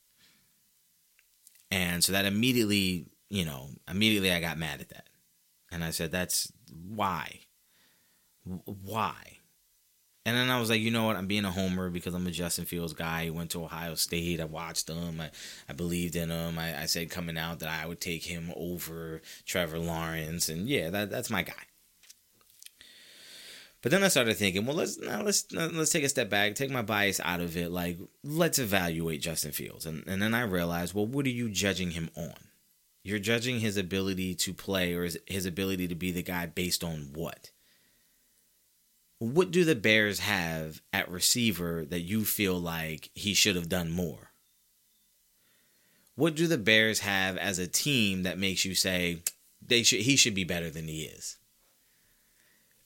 And so that immediately you know, immediately I got mad at that. And I said, that's why. Why? And then I was like, you know what? I'm being a homer because I'm a Justin Fields guy. He went to Ohio State. I watched him. I, I believed in him. I, I said coming out that I would take him over Trevor Lawrence. And yeah, that, that's my guy. But then I started thinking, well, let's now let's let's take a step back, take my bias out of it. Like, let's evaluate Justin Fields. And and then I realized, well, what are you judging him on? You're judging his ability to play or his, his ability to be the guy based on what? What do the Bears have at receiver that you feel like he should have done more? What do the Bears have as a team that makes you say they should he should be better than he is?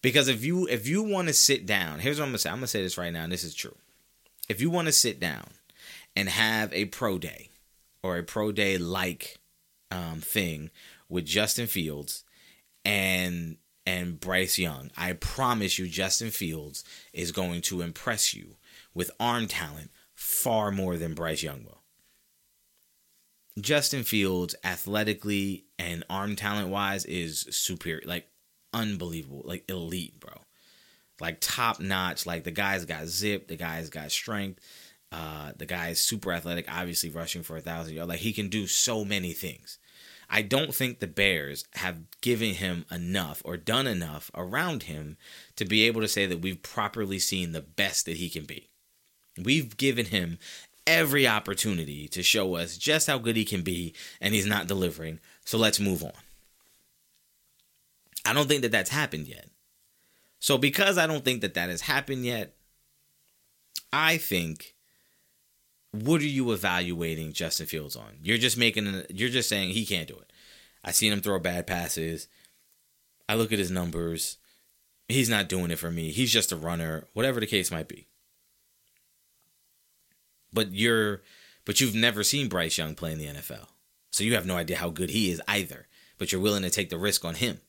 Because if you if you want to sit down, here's what I'm gonna say. I'm gonna say this right now, and this is true. If you want to sit down and have a pro day or a pro day like um, thing with Justin Fields and and Bryce Young. I promise you, Justin Fields is going to impress you with arm talent far more than Bryce Young will. Justin Fields, athletically and arm talent wise, is superior, like unbelievable, like elite, bro. Like top notch. Like the guy's got zip, the guy's got strength. Uh, the guy is super athletic, obviously rushing for a thousand yards. Like he can do so many things. I don't think the Bears have given him enough or done enough around him to be able to say that we've properly seen the best that he can be. We've given him every opportunity to show us just how good he can be, and he's not delivering. So let's move on. I don't think that that's happened yet. So because I don't think that that has happened yet, I think what are you evaluating Justin Fields on? You're just making you're just saying he can't do it. I seen him throw bad passes. I look at his numbers. He's not doing it for me. He's just a runner, whatever the case might be. But you're but you've never seen Bryce Young play in the NFL. So you have no idea how good he is either. But you're willing to take the risk on him.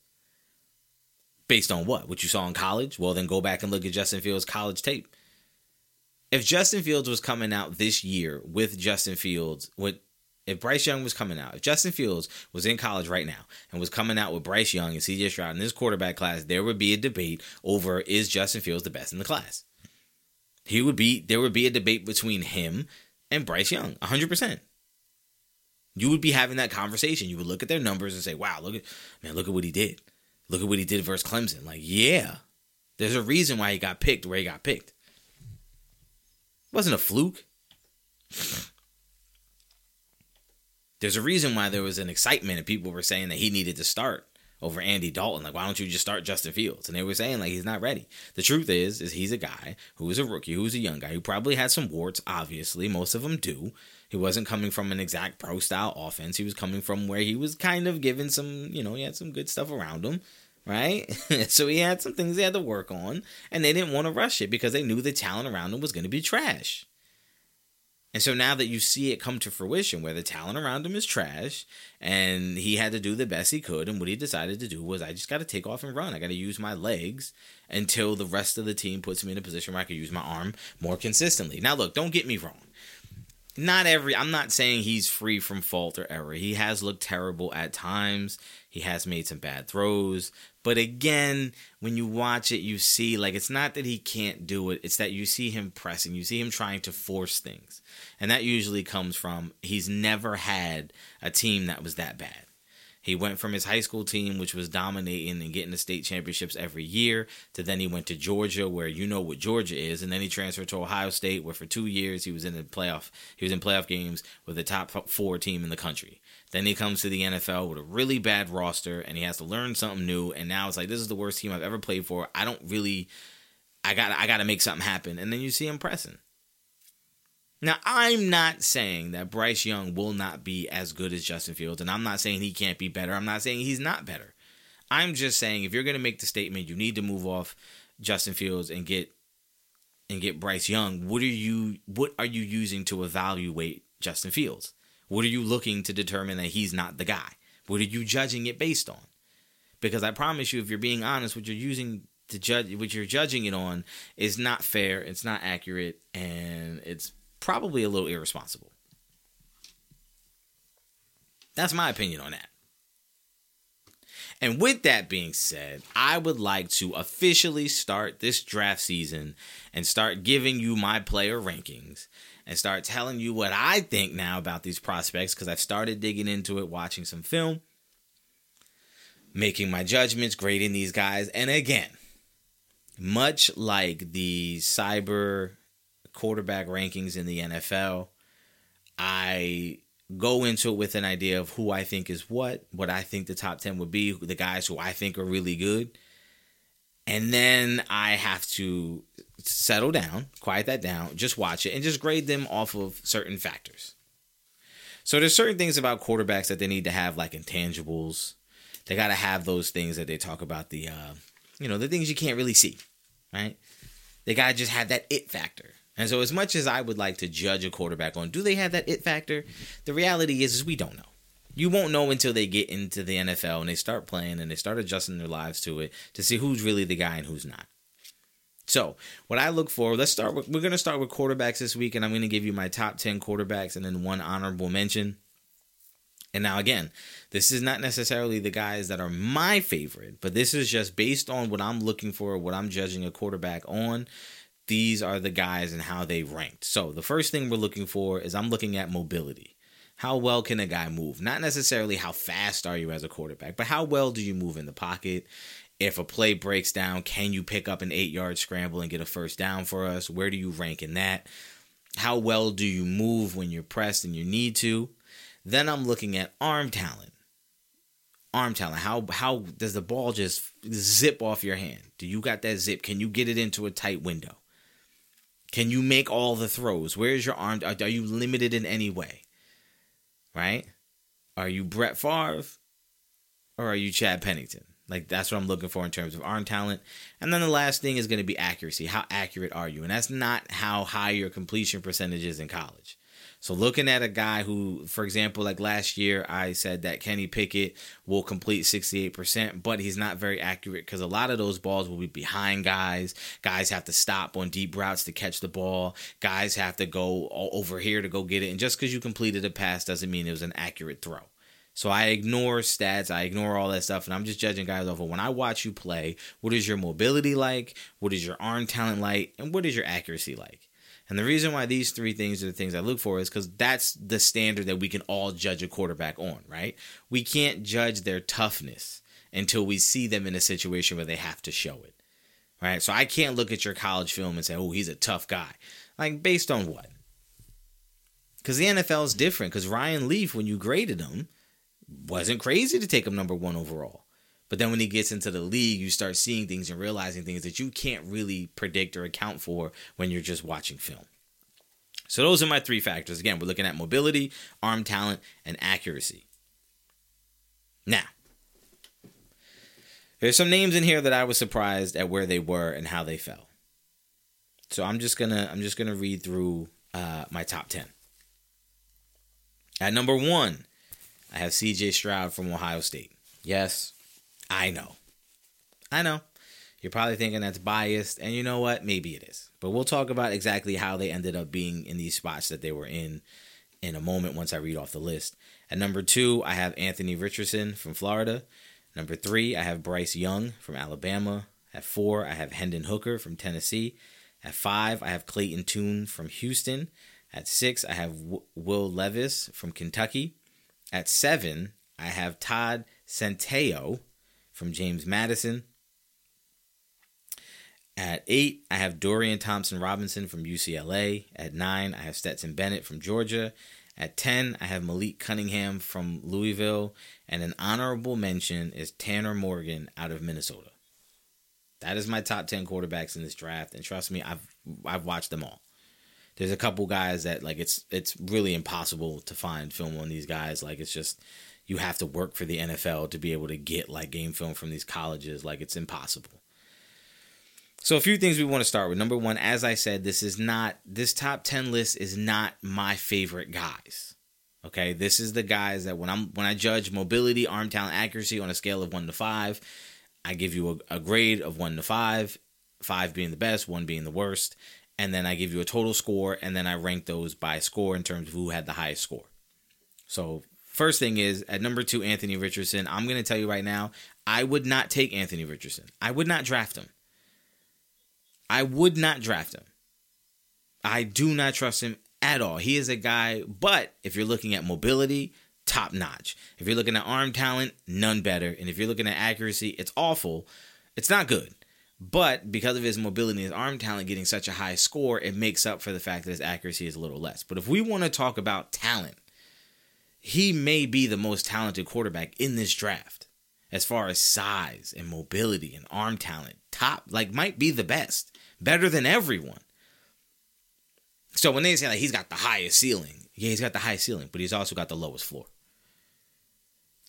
Based on what? What you saw in college? Well, then go back and look at Justin Fields' college tape. If Justin Fields was coming out this year with Justin Fields, with if Bryce Young was coming out, if Justin Fields was in college right now and was coming out with Bryce Young and CJ Stroud in this quarterback class, there would be a debate over is Justin Fields the best in the class. He would be there would be a debate between him and Bryce Young, 100%. You would be having that conversation. You would look at their numbers and say, "Wow, look at man, look at what he did. Look at what he did versus Clemson." Like, yeah. There's a reason why he got picked where he got picked. It wasn't a fluke. There's a reason why there was an excitement and people were saying that he needed to start over Andy Dalton. Like, why don't you just start Justin Fields? And they were saying like he's not ready. The truth is, is he's a guy who is a rookie, who's a young guy who probably had some warts. Obviously, most of them do. He wasn't coming from an exact pro style offense. He was coming from where he was kind of given some, you know, he had some good stuff around him right? [laughs] so he had some things he had to work on, and they didn't want to rush it because they knew the talent around him was going to be trash. And so now that you see it come to fruition where the talent around him is trash and he had to do the best he could, and what he decided to do was I just got to take off and run. I got to use my legs until the rest of the team puts me in a position where I can use my arm more consistently. Now, look, don't get me wrong. Not every, I'm not saying he's free from fault or error. He has looked terrible at times. He has made some bad throws, but again, when you watch it, you see like it's not that he can't do it, it's that you see him pressing, you see him trying to force things. And that usually comes from he's never had a team that was that bad. He went from his high school team, which was dominating and getting the state championships every year, to then he went to Georgia, where you know what Georgia is, and then he transferred to Ohio State, where for two years he was in the playoff. He was in playoff games with the top four team in the country. Then he comes to the NFL with a really bad roster, and he has to learn something new. And now it's like this is the worst team I've ever played for. I don't really, I got, I got to make something happen. And then you see him pressing. Now, I'm not saying that Bryce Young will not be as good as Justin Fields, and I'm not saying he can't be better. I'm not saying he's not better. I'm just saying if you're going to make the statement, you need to move off Justin Fields and get and get Bryce Young. What are you what are you using to evaluate Justin Fields? What are you looking to determine that he's not the guy? What are you judging it based on? Because I promise you, if you're being honest, what you're using to judge, what you're judging it on, is not fair. It's not accurate, and it's probably a little irresponsible. That's my opinion on that. And with that being said, I would like to officially start this draft season and start giving you my player rankings and start telling you what I think now about these prospects because I've started digging into it, watching some film, making my judgments, grading these guys. And again, much like the cyber quarterback rankings in the NFL. I go into it with an idea of who I think is what, what I think the top 10 would be, the guys who I think are really good. And then I have to settle down, quiet that down, just watch it, and just grade them off of certain factors. So there's certain things about quarterbacks that they need to have, like intangibles. They got to have those things that they talk about the, uh, you know, the things you can't really see, right? They got to just have that it factor. And so, as much as I would like to judge a quarterback on do they have that it factor, the reality is, is we don't know. You won't know until they get into the NFL and they start playing and they start adjusting their lives to it to see who's really the guy and who's not. So, what I look for, let's start with, we're going to start with quarterbacks this week, and I'm going to give you my top 10 quarterbacks and then one honorable mention. And now, again, this is not necessarily the guys that are my favorite, but this is just based on what I'm looking for, what I'm judging a quarterback on these are the guys and how they ranked. So the first thing we're looking for is I'm looking at mobility. How well can a guy move? Not necessarily how fast are you as a quarterback, but how well do you move in the pocket? If a play breaks down, can you pick up an eight yard scramble and get a first down for us? Where do you rank in that? How well do you move when you're pressed and you need to? Then I'm looking at arm talent. arm talent. How how does the ball just zip off your hand? Do you got that zip? Can you get it into a tight window? Can you make all the throws? Where's your arm? Are, are you limited in any way? Right? Are you Brett Favre or are you Chad Pennington? Like that's what I'm looking for in terms of arm talent. And then the last thing is going to be accuracy. How accurate are you? And that's not how high your completion percentage is in college. So looking at a guy who, for example, like last year, I said that Kenny Pickett will complete 68%, but he's not very accurate because a lot of those balls will be behind guys. Guys have to stop on deep routes to catch the ball. Guys have to go over here to go get it. And just because you completed a pass doesn't mean it was an accurate throw. So I ignore stats, I ignore all that stuff, and I'm just judging guys over when I watch you play, what is your mobility like? What is your arm talent like? And what is your accuracy like? And the reason why these three things are the things I look for is because that's the standard that we can all judge a quarterback on, right? We can't judge their toughness until we see them in a situation where they have to show it, right? So I can't look at your college film and say, oh, he's a tough guy. Like, based on what? Because the NFL is different. Because Ryan Leaf, when you graded him, wasn't crazy to take him number one overall. But then when he gets into the league, you start seeing things and realizing things that you can't really predict or account for when you're just watching film. So those are my three factors. Again, we're looking at mobility, arm talent, and accuracy. Now, there's some names in here that I was surprised at where they were and how they fell. So I'm just gonna I'm just gonna read through uh, my top ten. At number one, I have C.J. Stroud from Ohio State. Yes, I know. I know. You're probably thinking that's biased, and you know what? Maybe it is. But we'll talk about exactly how they ended up being in these spots that they were in in a moment once I read off the list. At number two, I have Anthony Richardson from Florida. Number three, I have Bryce Young from Alabama. At four, I have Hendon Hooker from Tennessee. At five, I have Clayton Tune from Houston. At six, I have w- Will Levis from Kentucky. At seven, I have Todd Centeio from James Madison. At eight, I have Dorian Thompson Robinson from UCLA. At nine, I have Stetson Bennett from Georgia. At 10, I have Malik Cunningham from Louisville. And an honorable mention is Tanner Morgan out of Minnesota. That is my top 10 quarterbacks in this draft. And trust me, I've I've watched them all. There's a couple guys that like it's it's really impossible to find film on these guys. Like it's just you have to work for the NFL to be able to get like game film from these colleges. Like it's impossible. So a few things we want to start with. Number one, as I said, this is not this top ten list is not my favorite guys. Okay, this is the guys that when I'm when I judge mobility, arm talent, accuracy on a scale of one to five, I give you a, a grade of one to five, five being the best, one being the worst, and then I give you a total score, and then I rank those by score in terms of who had the highest score. So First thing is at number two, Anthony Richardson. I'm going to tell you right now, I would not take Anthony Richardson. I would not draft him. I would not draft him. I do not trust him at all. He is a guy, but if you're looking at mobility, top notch. If you're looking at arm talent, none better. And if you're looking at accuracy, it's awful. It's not good. But because of his mobility and his arm talent getting such a high score, it makes up for the fact that his accuracy is a little less. But if we want to talk about talent, he may be the most talented quarterback in this draft as far as size and mobility and arm talent. Top, like, might be the best, better than everyone. So when they say like he's got the highest ceiling, yeah, he's got the highest ceiling, but he's also got the lowest floor.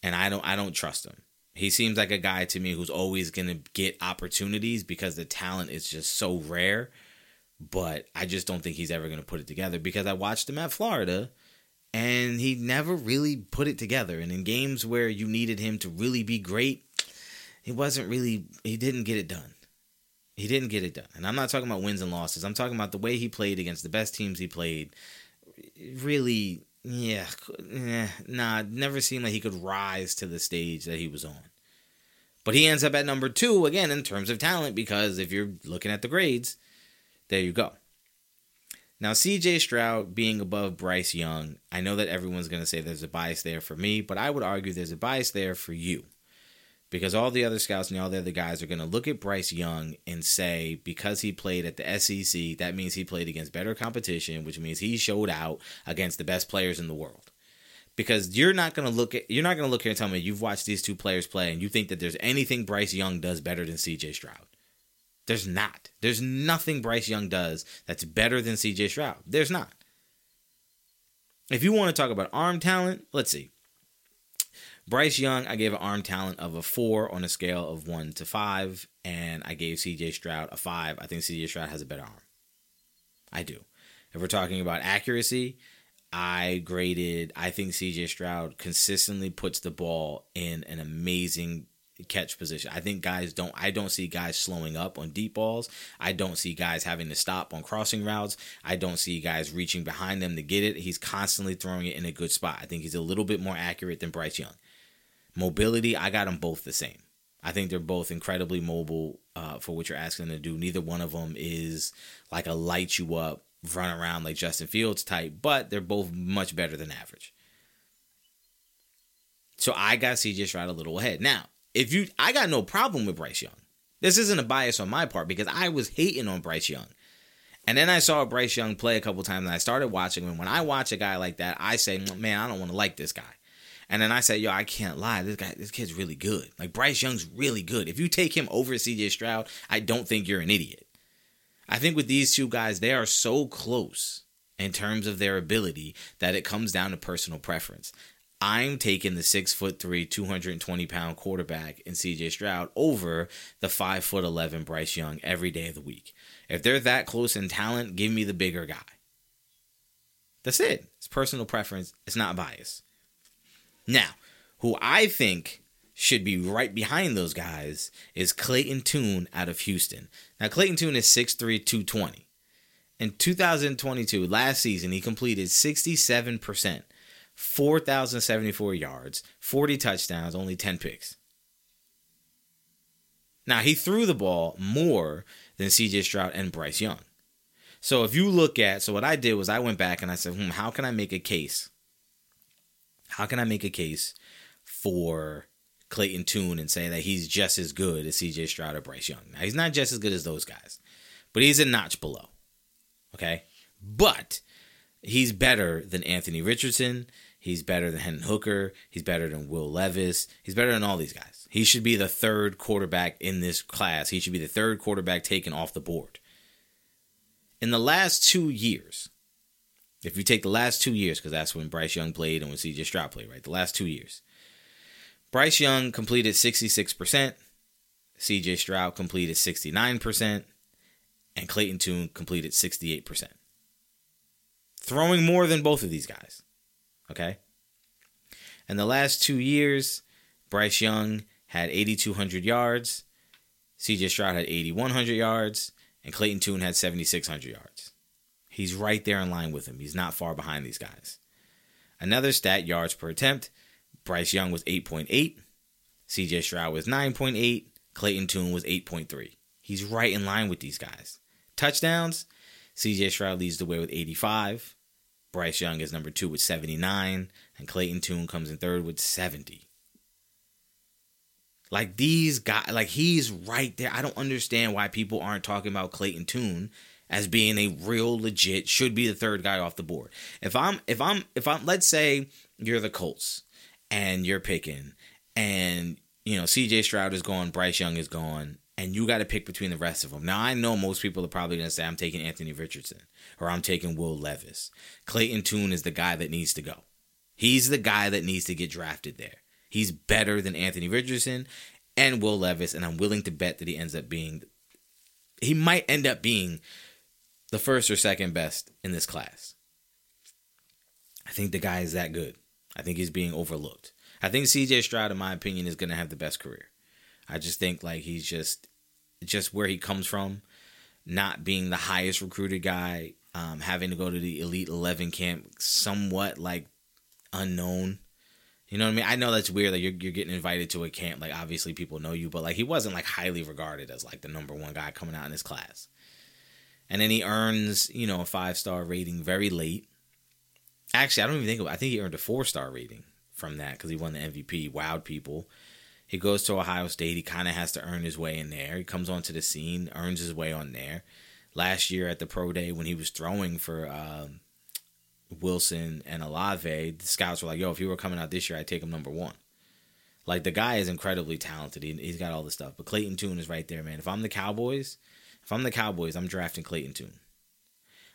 And I don't, I don't trust him. He seems like a guy to me who's always gonna get opportunities because the talent is just so rare. But I just don't think he's ever gonna put it together because I watched him at Florida and he never really put it together. And in games where you needed him to really be great, he wasn't really, he didn't get it done. He didn't get it done. And I'm not talking about wins and losses. I'm talking about the way he played against the best teams he played. Really, yeah, eh, nah, never seemed like he could rise to the stage that he was on. But he ends up at number two again in terms of talent because if you're looking at the grades, there you go. Now, CJ Stroud being above Bryce Young, I know that everyone's going to say there's a bias there for me, but I would argue there's a bias there for you. Because all the other scouts and all the other guys are going to look at Bryce Young and say, because he played at the SEC, that means he played against better competition, which means he showed out against the best players in the world. because you're not gonna look at you're not gonna look here and tell me you've watched these two players play and you think that there's anything Bryce Young does better than C.J. Stroud. There's not. There's nothing Bryce Young does that's better than C.J. Stroud. There's not. If you want to talk about arm talent, let's see. Bryce Young, I gave an arm talent of a four on a scale of one to five, and I gave CJ Stroud a five. I think CJ Stroud has a better arm. I do. If we're talking about accuracy, I graded, I think CJ Stroud consistently puts the ball in an amazing catch position. I think guys don't I don't see guys slowing up on deep balls. I don't see guys having to stop on crossing routes. I don't see guys reaching behind them to get it. He's constantly throwing it in a good spot. I think he's a little bit more accurate than Bryce Young. Mobility, I got them both the same. I think they're both incredibly mobile uh, for what you're asking them to do. Neither one of them is like a light you up, run around like Justin Fields type, but they're both much better than average. So I got CJ Stroud a little ahead. Now, if you, I got no problem with Bryce Young. This isn't a bias on my part because I was hating on Bryce Young. And then I saw Bryce Young play a couple times and I started watching him. When I watch a guy like that, I say, man, I don't want to like this guy. And then I say, yo, I can't lie. This guy, this kid's really good. Like Bryce Young's really good. If you take him over CJ Stroud, I don't think you're an idiot. I think with these two guys, they are so close in terms of their ability that it comes down to personal preference. I'm taking the six foot three, 220 pound quarterback in CJ Stroud over the five foot 11 Bryce Young every day of the week. If they're that close in talent, give me the bigger guy. That's it. It's personal preference. It's not bias. Now, who I think should be right behind those guys is Clayton Tune out of Houston. Now, Clayton Tune is 6'3, 220. In 2022, last season, he completed 67%, 4,074 yards, 40 touchdowns, only 10 picks. Now, he threw the ball more than CJ Stroud and Bryce Young. So if you look at, so what I did was I went back and I said, hmm, how can I make a case how can I make a case for Clayton Tune and say that he's just as good as CJ Stroud or Bryce Young? Now, he's not just as good as those guys, but he's a notch below. Okay? But he's better than Anthony Richardson. He's better than Hendon Hooker. He's better than Will Levis. He's better than all these guys. He should be the third quarterback in this class. He should be the third quarterback taken off the board. In the last two years, if you take the last two years, because that's when Bryce Young played and when CJ Stroud played, right? The last two years. Bryce Young completed 66%, CJ Stroud completed 69%, and Clayton Tune completed 68%. Throwing more than both of these guys. Okay? In the last two years, Bryce Young had 8,200 yards, CJ Stroud had 8,100 yards, and Clayton Tune had 7,600 yards. He's right there in line with him. He's not far behind these guys. Another stat yards per attempt Bryce Young was 8.8, CJ Stroud was 9.8, Clayton Tune was 8.3. He's right in line with these guys. Touchdowns CJ Stroud leads the way with 85. Bryce Young is number two with 79, and Clayton Tune comes in third with 70. Like these guys, like he's right there. I don't understand why people aren't talking about Clayton Tune as being a real legit should be the third guy off the board. If I'm if I'm if I'm let's say you're the Colts and you're picking and you know CJ Stroud is gone, Bryce Young is gone, and you got to pick between the rest of them. Now I know most people are probably going to say I'm taking Anthony Richardson or I'm taking Will Levis. Clayton Tune is the guy that needs to go. He's the guy that needs to get drafted there. He's better than Anthony Richardson and Will Levis, and I'm willing to bet that he ends up being he might end up being the first or second best in this class. I think the guy is that good. I think he's being overlooked. I think CJ Stroud, in my opinion, is going to have the best career. I just think like he's just just where he comes from, not being the highest recruited guy, um, having to go to the Elite Eleven camp, somewhat like unknown. You know what I mean? I know that's weird. Like you're you're getting invited to a camp. Like obviously people know you, but like he wasn't like highly regarded as like the number one guy coming out in his class and then he earns you know a five star rating very late. Actually, I don't even think I think he earned a four star rating from that because he won the MVP. Wowed people. He goes to Ohio State. He kind of has to earn his way in there. He comes onto the scene, earns his way on there. Last year at the pro day when he was throwing for um, Wilson and Olave, the scouts were like, "Yo, if he were coming out this year, I'd take him number one." Like the guy is incredibly talented. He, he's got all the stuff. But Clayton Tune is right there, man. If I'm the Cowboys, if I'm the Cowboys, I'm drafting Clayton Tune.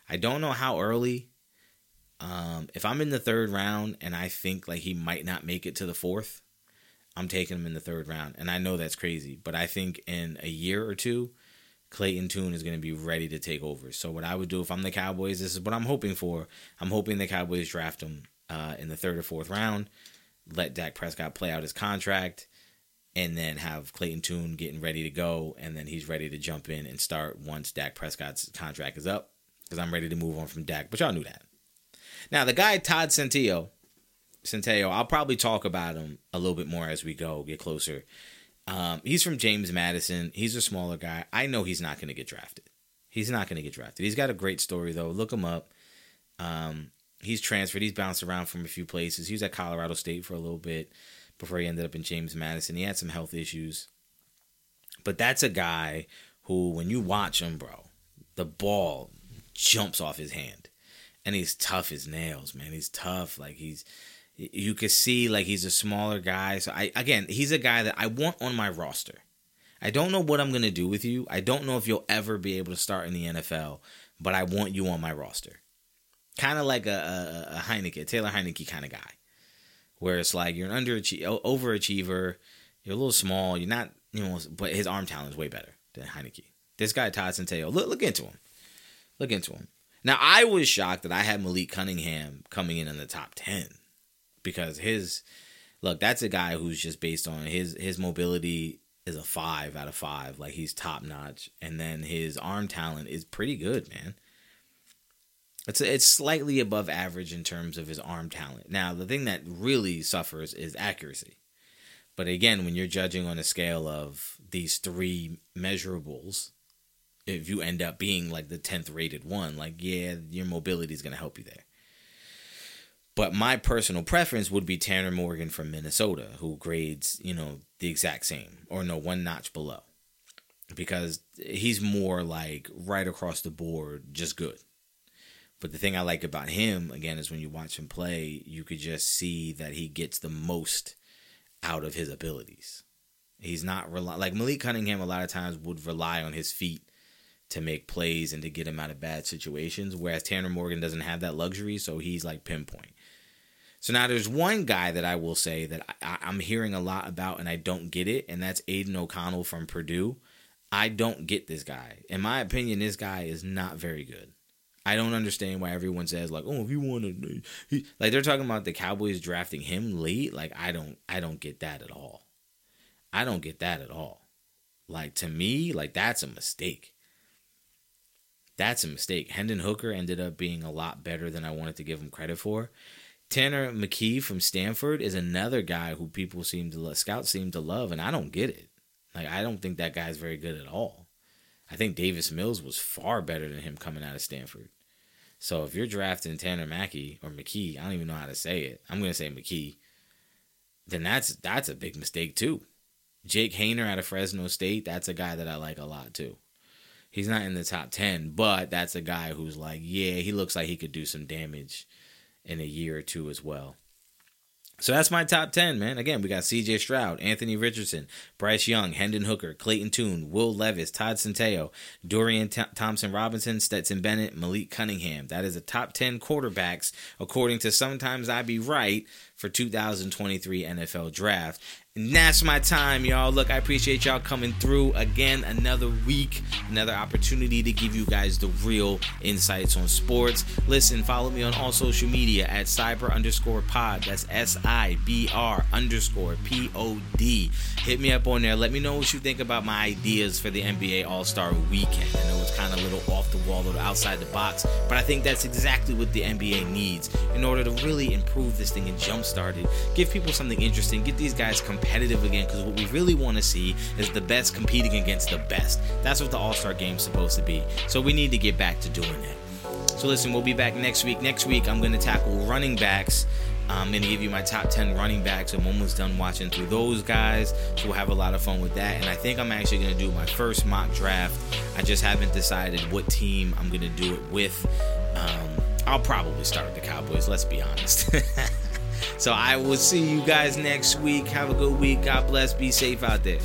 I don't know how early. Um, if I'm in the third round and I think like he might not make it to the fourth, I'm taking him in the third round. And I know that's crazy, but I think in a year or two, Clayton Tune is going to be ready to take over. So what I would do if I'm the Cowboys, this is what I'm hoping for. I'm hoping the Cowboys draft him uh, in the third or fourth round, let Dak Prescott play out his contract, and then have Clayton Tune getting ready to go, and then he's ready to jump in and start once Dak Prescott's contract is up. Because I'm ready to move on from Dak, but y'all knew that. Now the guy Todd Centeio, Centeio, I'll probably talk about him a little bit more as we go, get closer. Um, he's from James Madison. He's a smaller guy. I know he's not going to get drafted. He's not going to get drafted. He's got a great story though. Look him up. Um, he's transferred. He's bounced around from a few places. He was at Colorado State for a little bit before he ended up in James Madison. He had some health issues, but that's a guy who, when you watch him, bro, the ball jumps off his hand, and he's tough as nails, man. He's tough. Like he's you could see like he's a smaller guy. So I again, he's a guy that I want on my roster. I don't know what I'm gonna do with you. I don't know if you'll ever be able to start in the NFL, but I want you on my roster. Kind of like a, a, a Heinicke, Taylor Heinicke kind of guy, where it's like you're an underachiever, overachiever. You're a little small. You're not, you know, but his arm talent is way better than Heinicke. This guy Todd Centeio, look look into him. Look into him. Now I was shocked that I had Malik Cunningham coming in in the top ten because his look that's a guy who's just based on his his mobility is a five out of five. Like he's top notch. And then his arm talent is pretty good man. It's it's slightly above average in terms of his arm talent. Now the thing that really suffers is accuracy. But again when you're judging on a scale of these three measurables if you end up being like the 10th rated one like yeah your mobility is going to help you there but my personal preference would be Tanner Morgan from Minnesota, who grades, you know, the exact same or no one notch below. Because he's more like right across the board, just good. But the thing I like about him, again, is when you watch him play, you could just see that he gets the most out of his abilities. He's not rely like Malik Cunningham. A lot of times would rely on his feet to make plays and to get him out of bad situations, whereas Tanner Morgan doesn't have that luxury, so he's like pinpoint. So now there's one guy that I will say that I, am hearing a lot about and I don't get it, and that's Aidan O'Connell from Purdue. I don't get this guy. In my opinion, this guy is not very good. I don't understand why everyone says like, "Oh, if you want to," like they're talking about the Cowboys drafting him late. Like I don't, I don't get that at all. I don't get that at all. Like to me, like that's a mistake. That's a mistake. Hendon Hooker ended up being a lot better than I wanted to give him credit for. Tanner McKee from Stanford is another guy who people seem to love, scouts seem to love, and I don't get it. Like I don't think that guy's very good at all. I think Davis Mills was far better than him coming out of Stanford. So if you're drafting Tanner Mackey or McKee, I don't even know how to say it. I'm gonna say McKee. Then that's that's a big mistake too. Jake Haener out of Fresno State, that's a guy that I like a lot too. He's not in the top ten, but that's a guy who's like, yeah, he looks like he could do some damage in a year or two as well. So that's my top 10, man. Again, we got CJ Stroud, Anthony Richardson, Bryce Young, Hendon Hooker, Clayton Tune, Will Levis, Todd Centeio, Dorian T- Thompson Robinson, Stetson Bennett, Malik Cunningham. That is the top 10 quarterbacks, according to Sometimes I Be Right, for 2023 NFL Draft. And that's my time, y'all. Look, I appreciate y'all coming through again. Another week, another opportunity to give you guys the real insights on sports. Listen, follow me on all social media at cyber underscore pod. That's S I B R underscore P O D. Hit me up on there. Let me know what you think about my ideas for the NBA All Star weekend. I know it's kind of a little off the wall, a little outside the box, but I think that's exactly what the NBA needs in order to really improve this thing and jumpstart it. Give people something interesting, get these guys competitive again because what we really want to see is the best competing against the best. That's what the All Star game is supposed to be. So we need to get back to doing that. So listen, we'll be back next week. Next week, I'm going to tackle running backs. I'm going to give you my top 10 running backs. I'm almost done watching through those guys. So we'll have a lot of fun with that. And I think I'm actually going to do my first mock draft. I just haven't decided what team I'm going to do it with. Um, I'll probably start with the Cowboys. Let's be honest. [laughs] so I will see you guys next week. Have a good week. God bless. Be safe out there.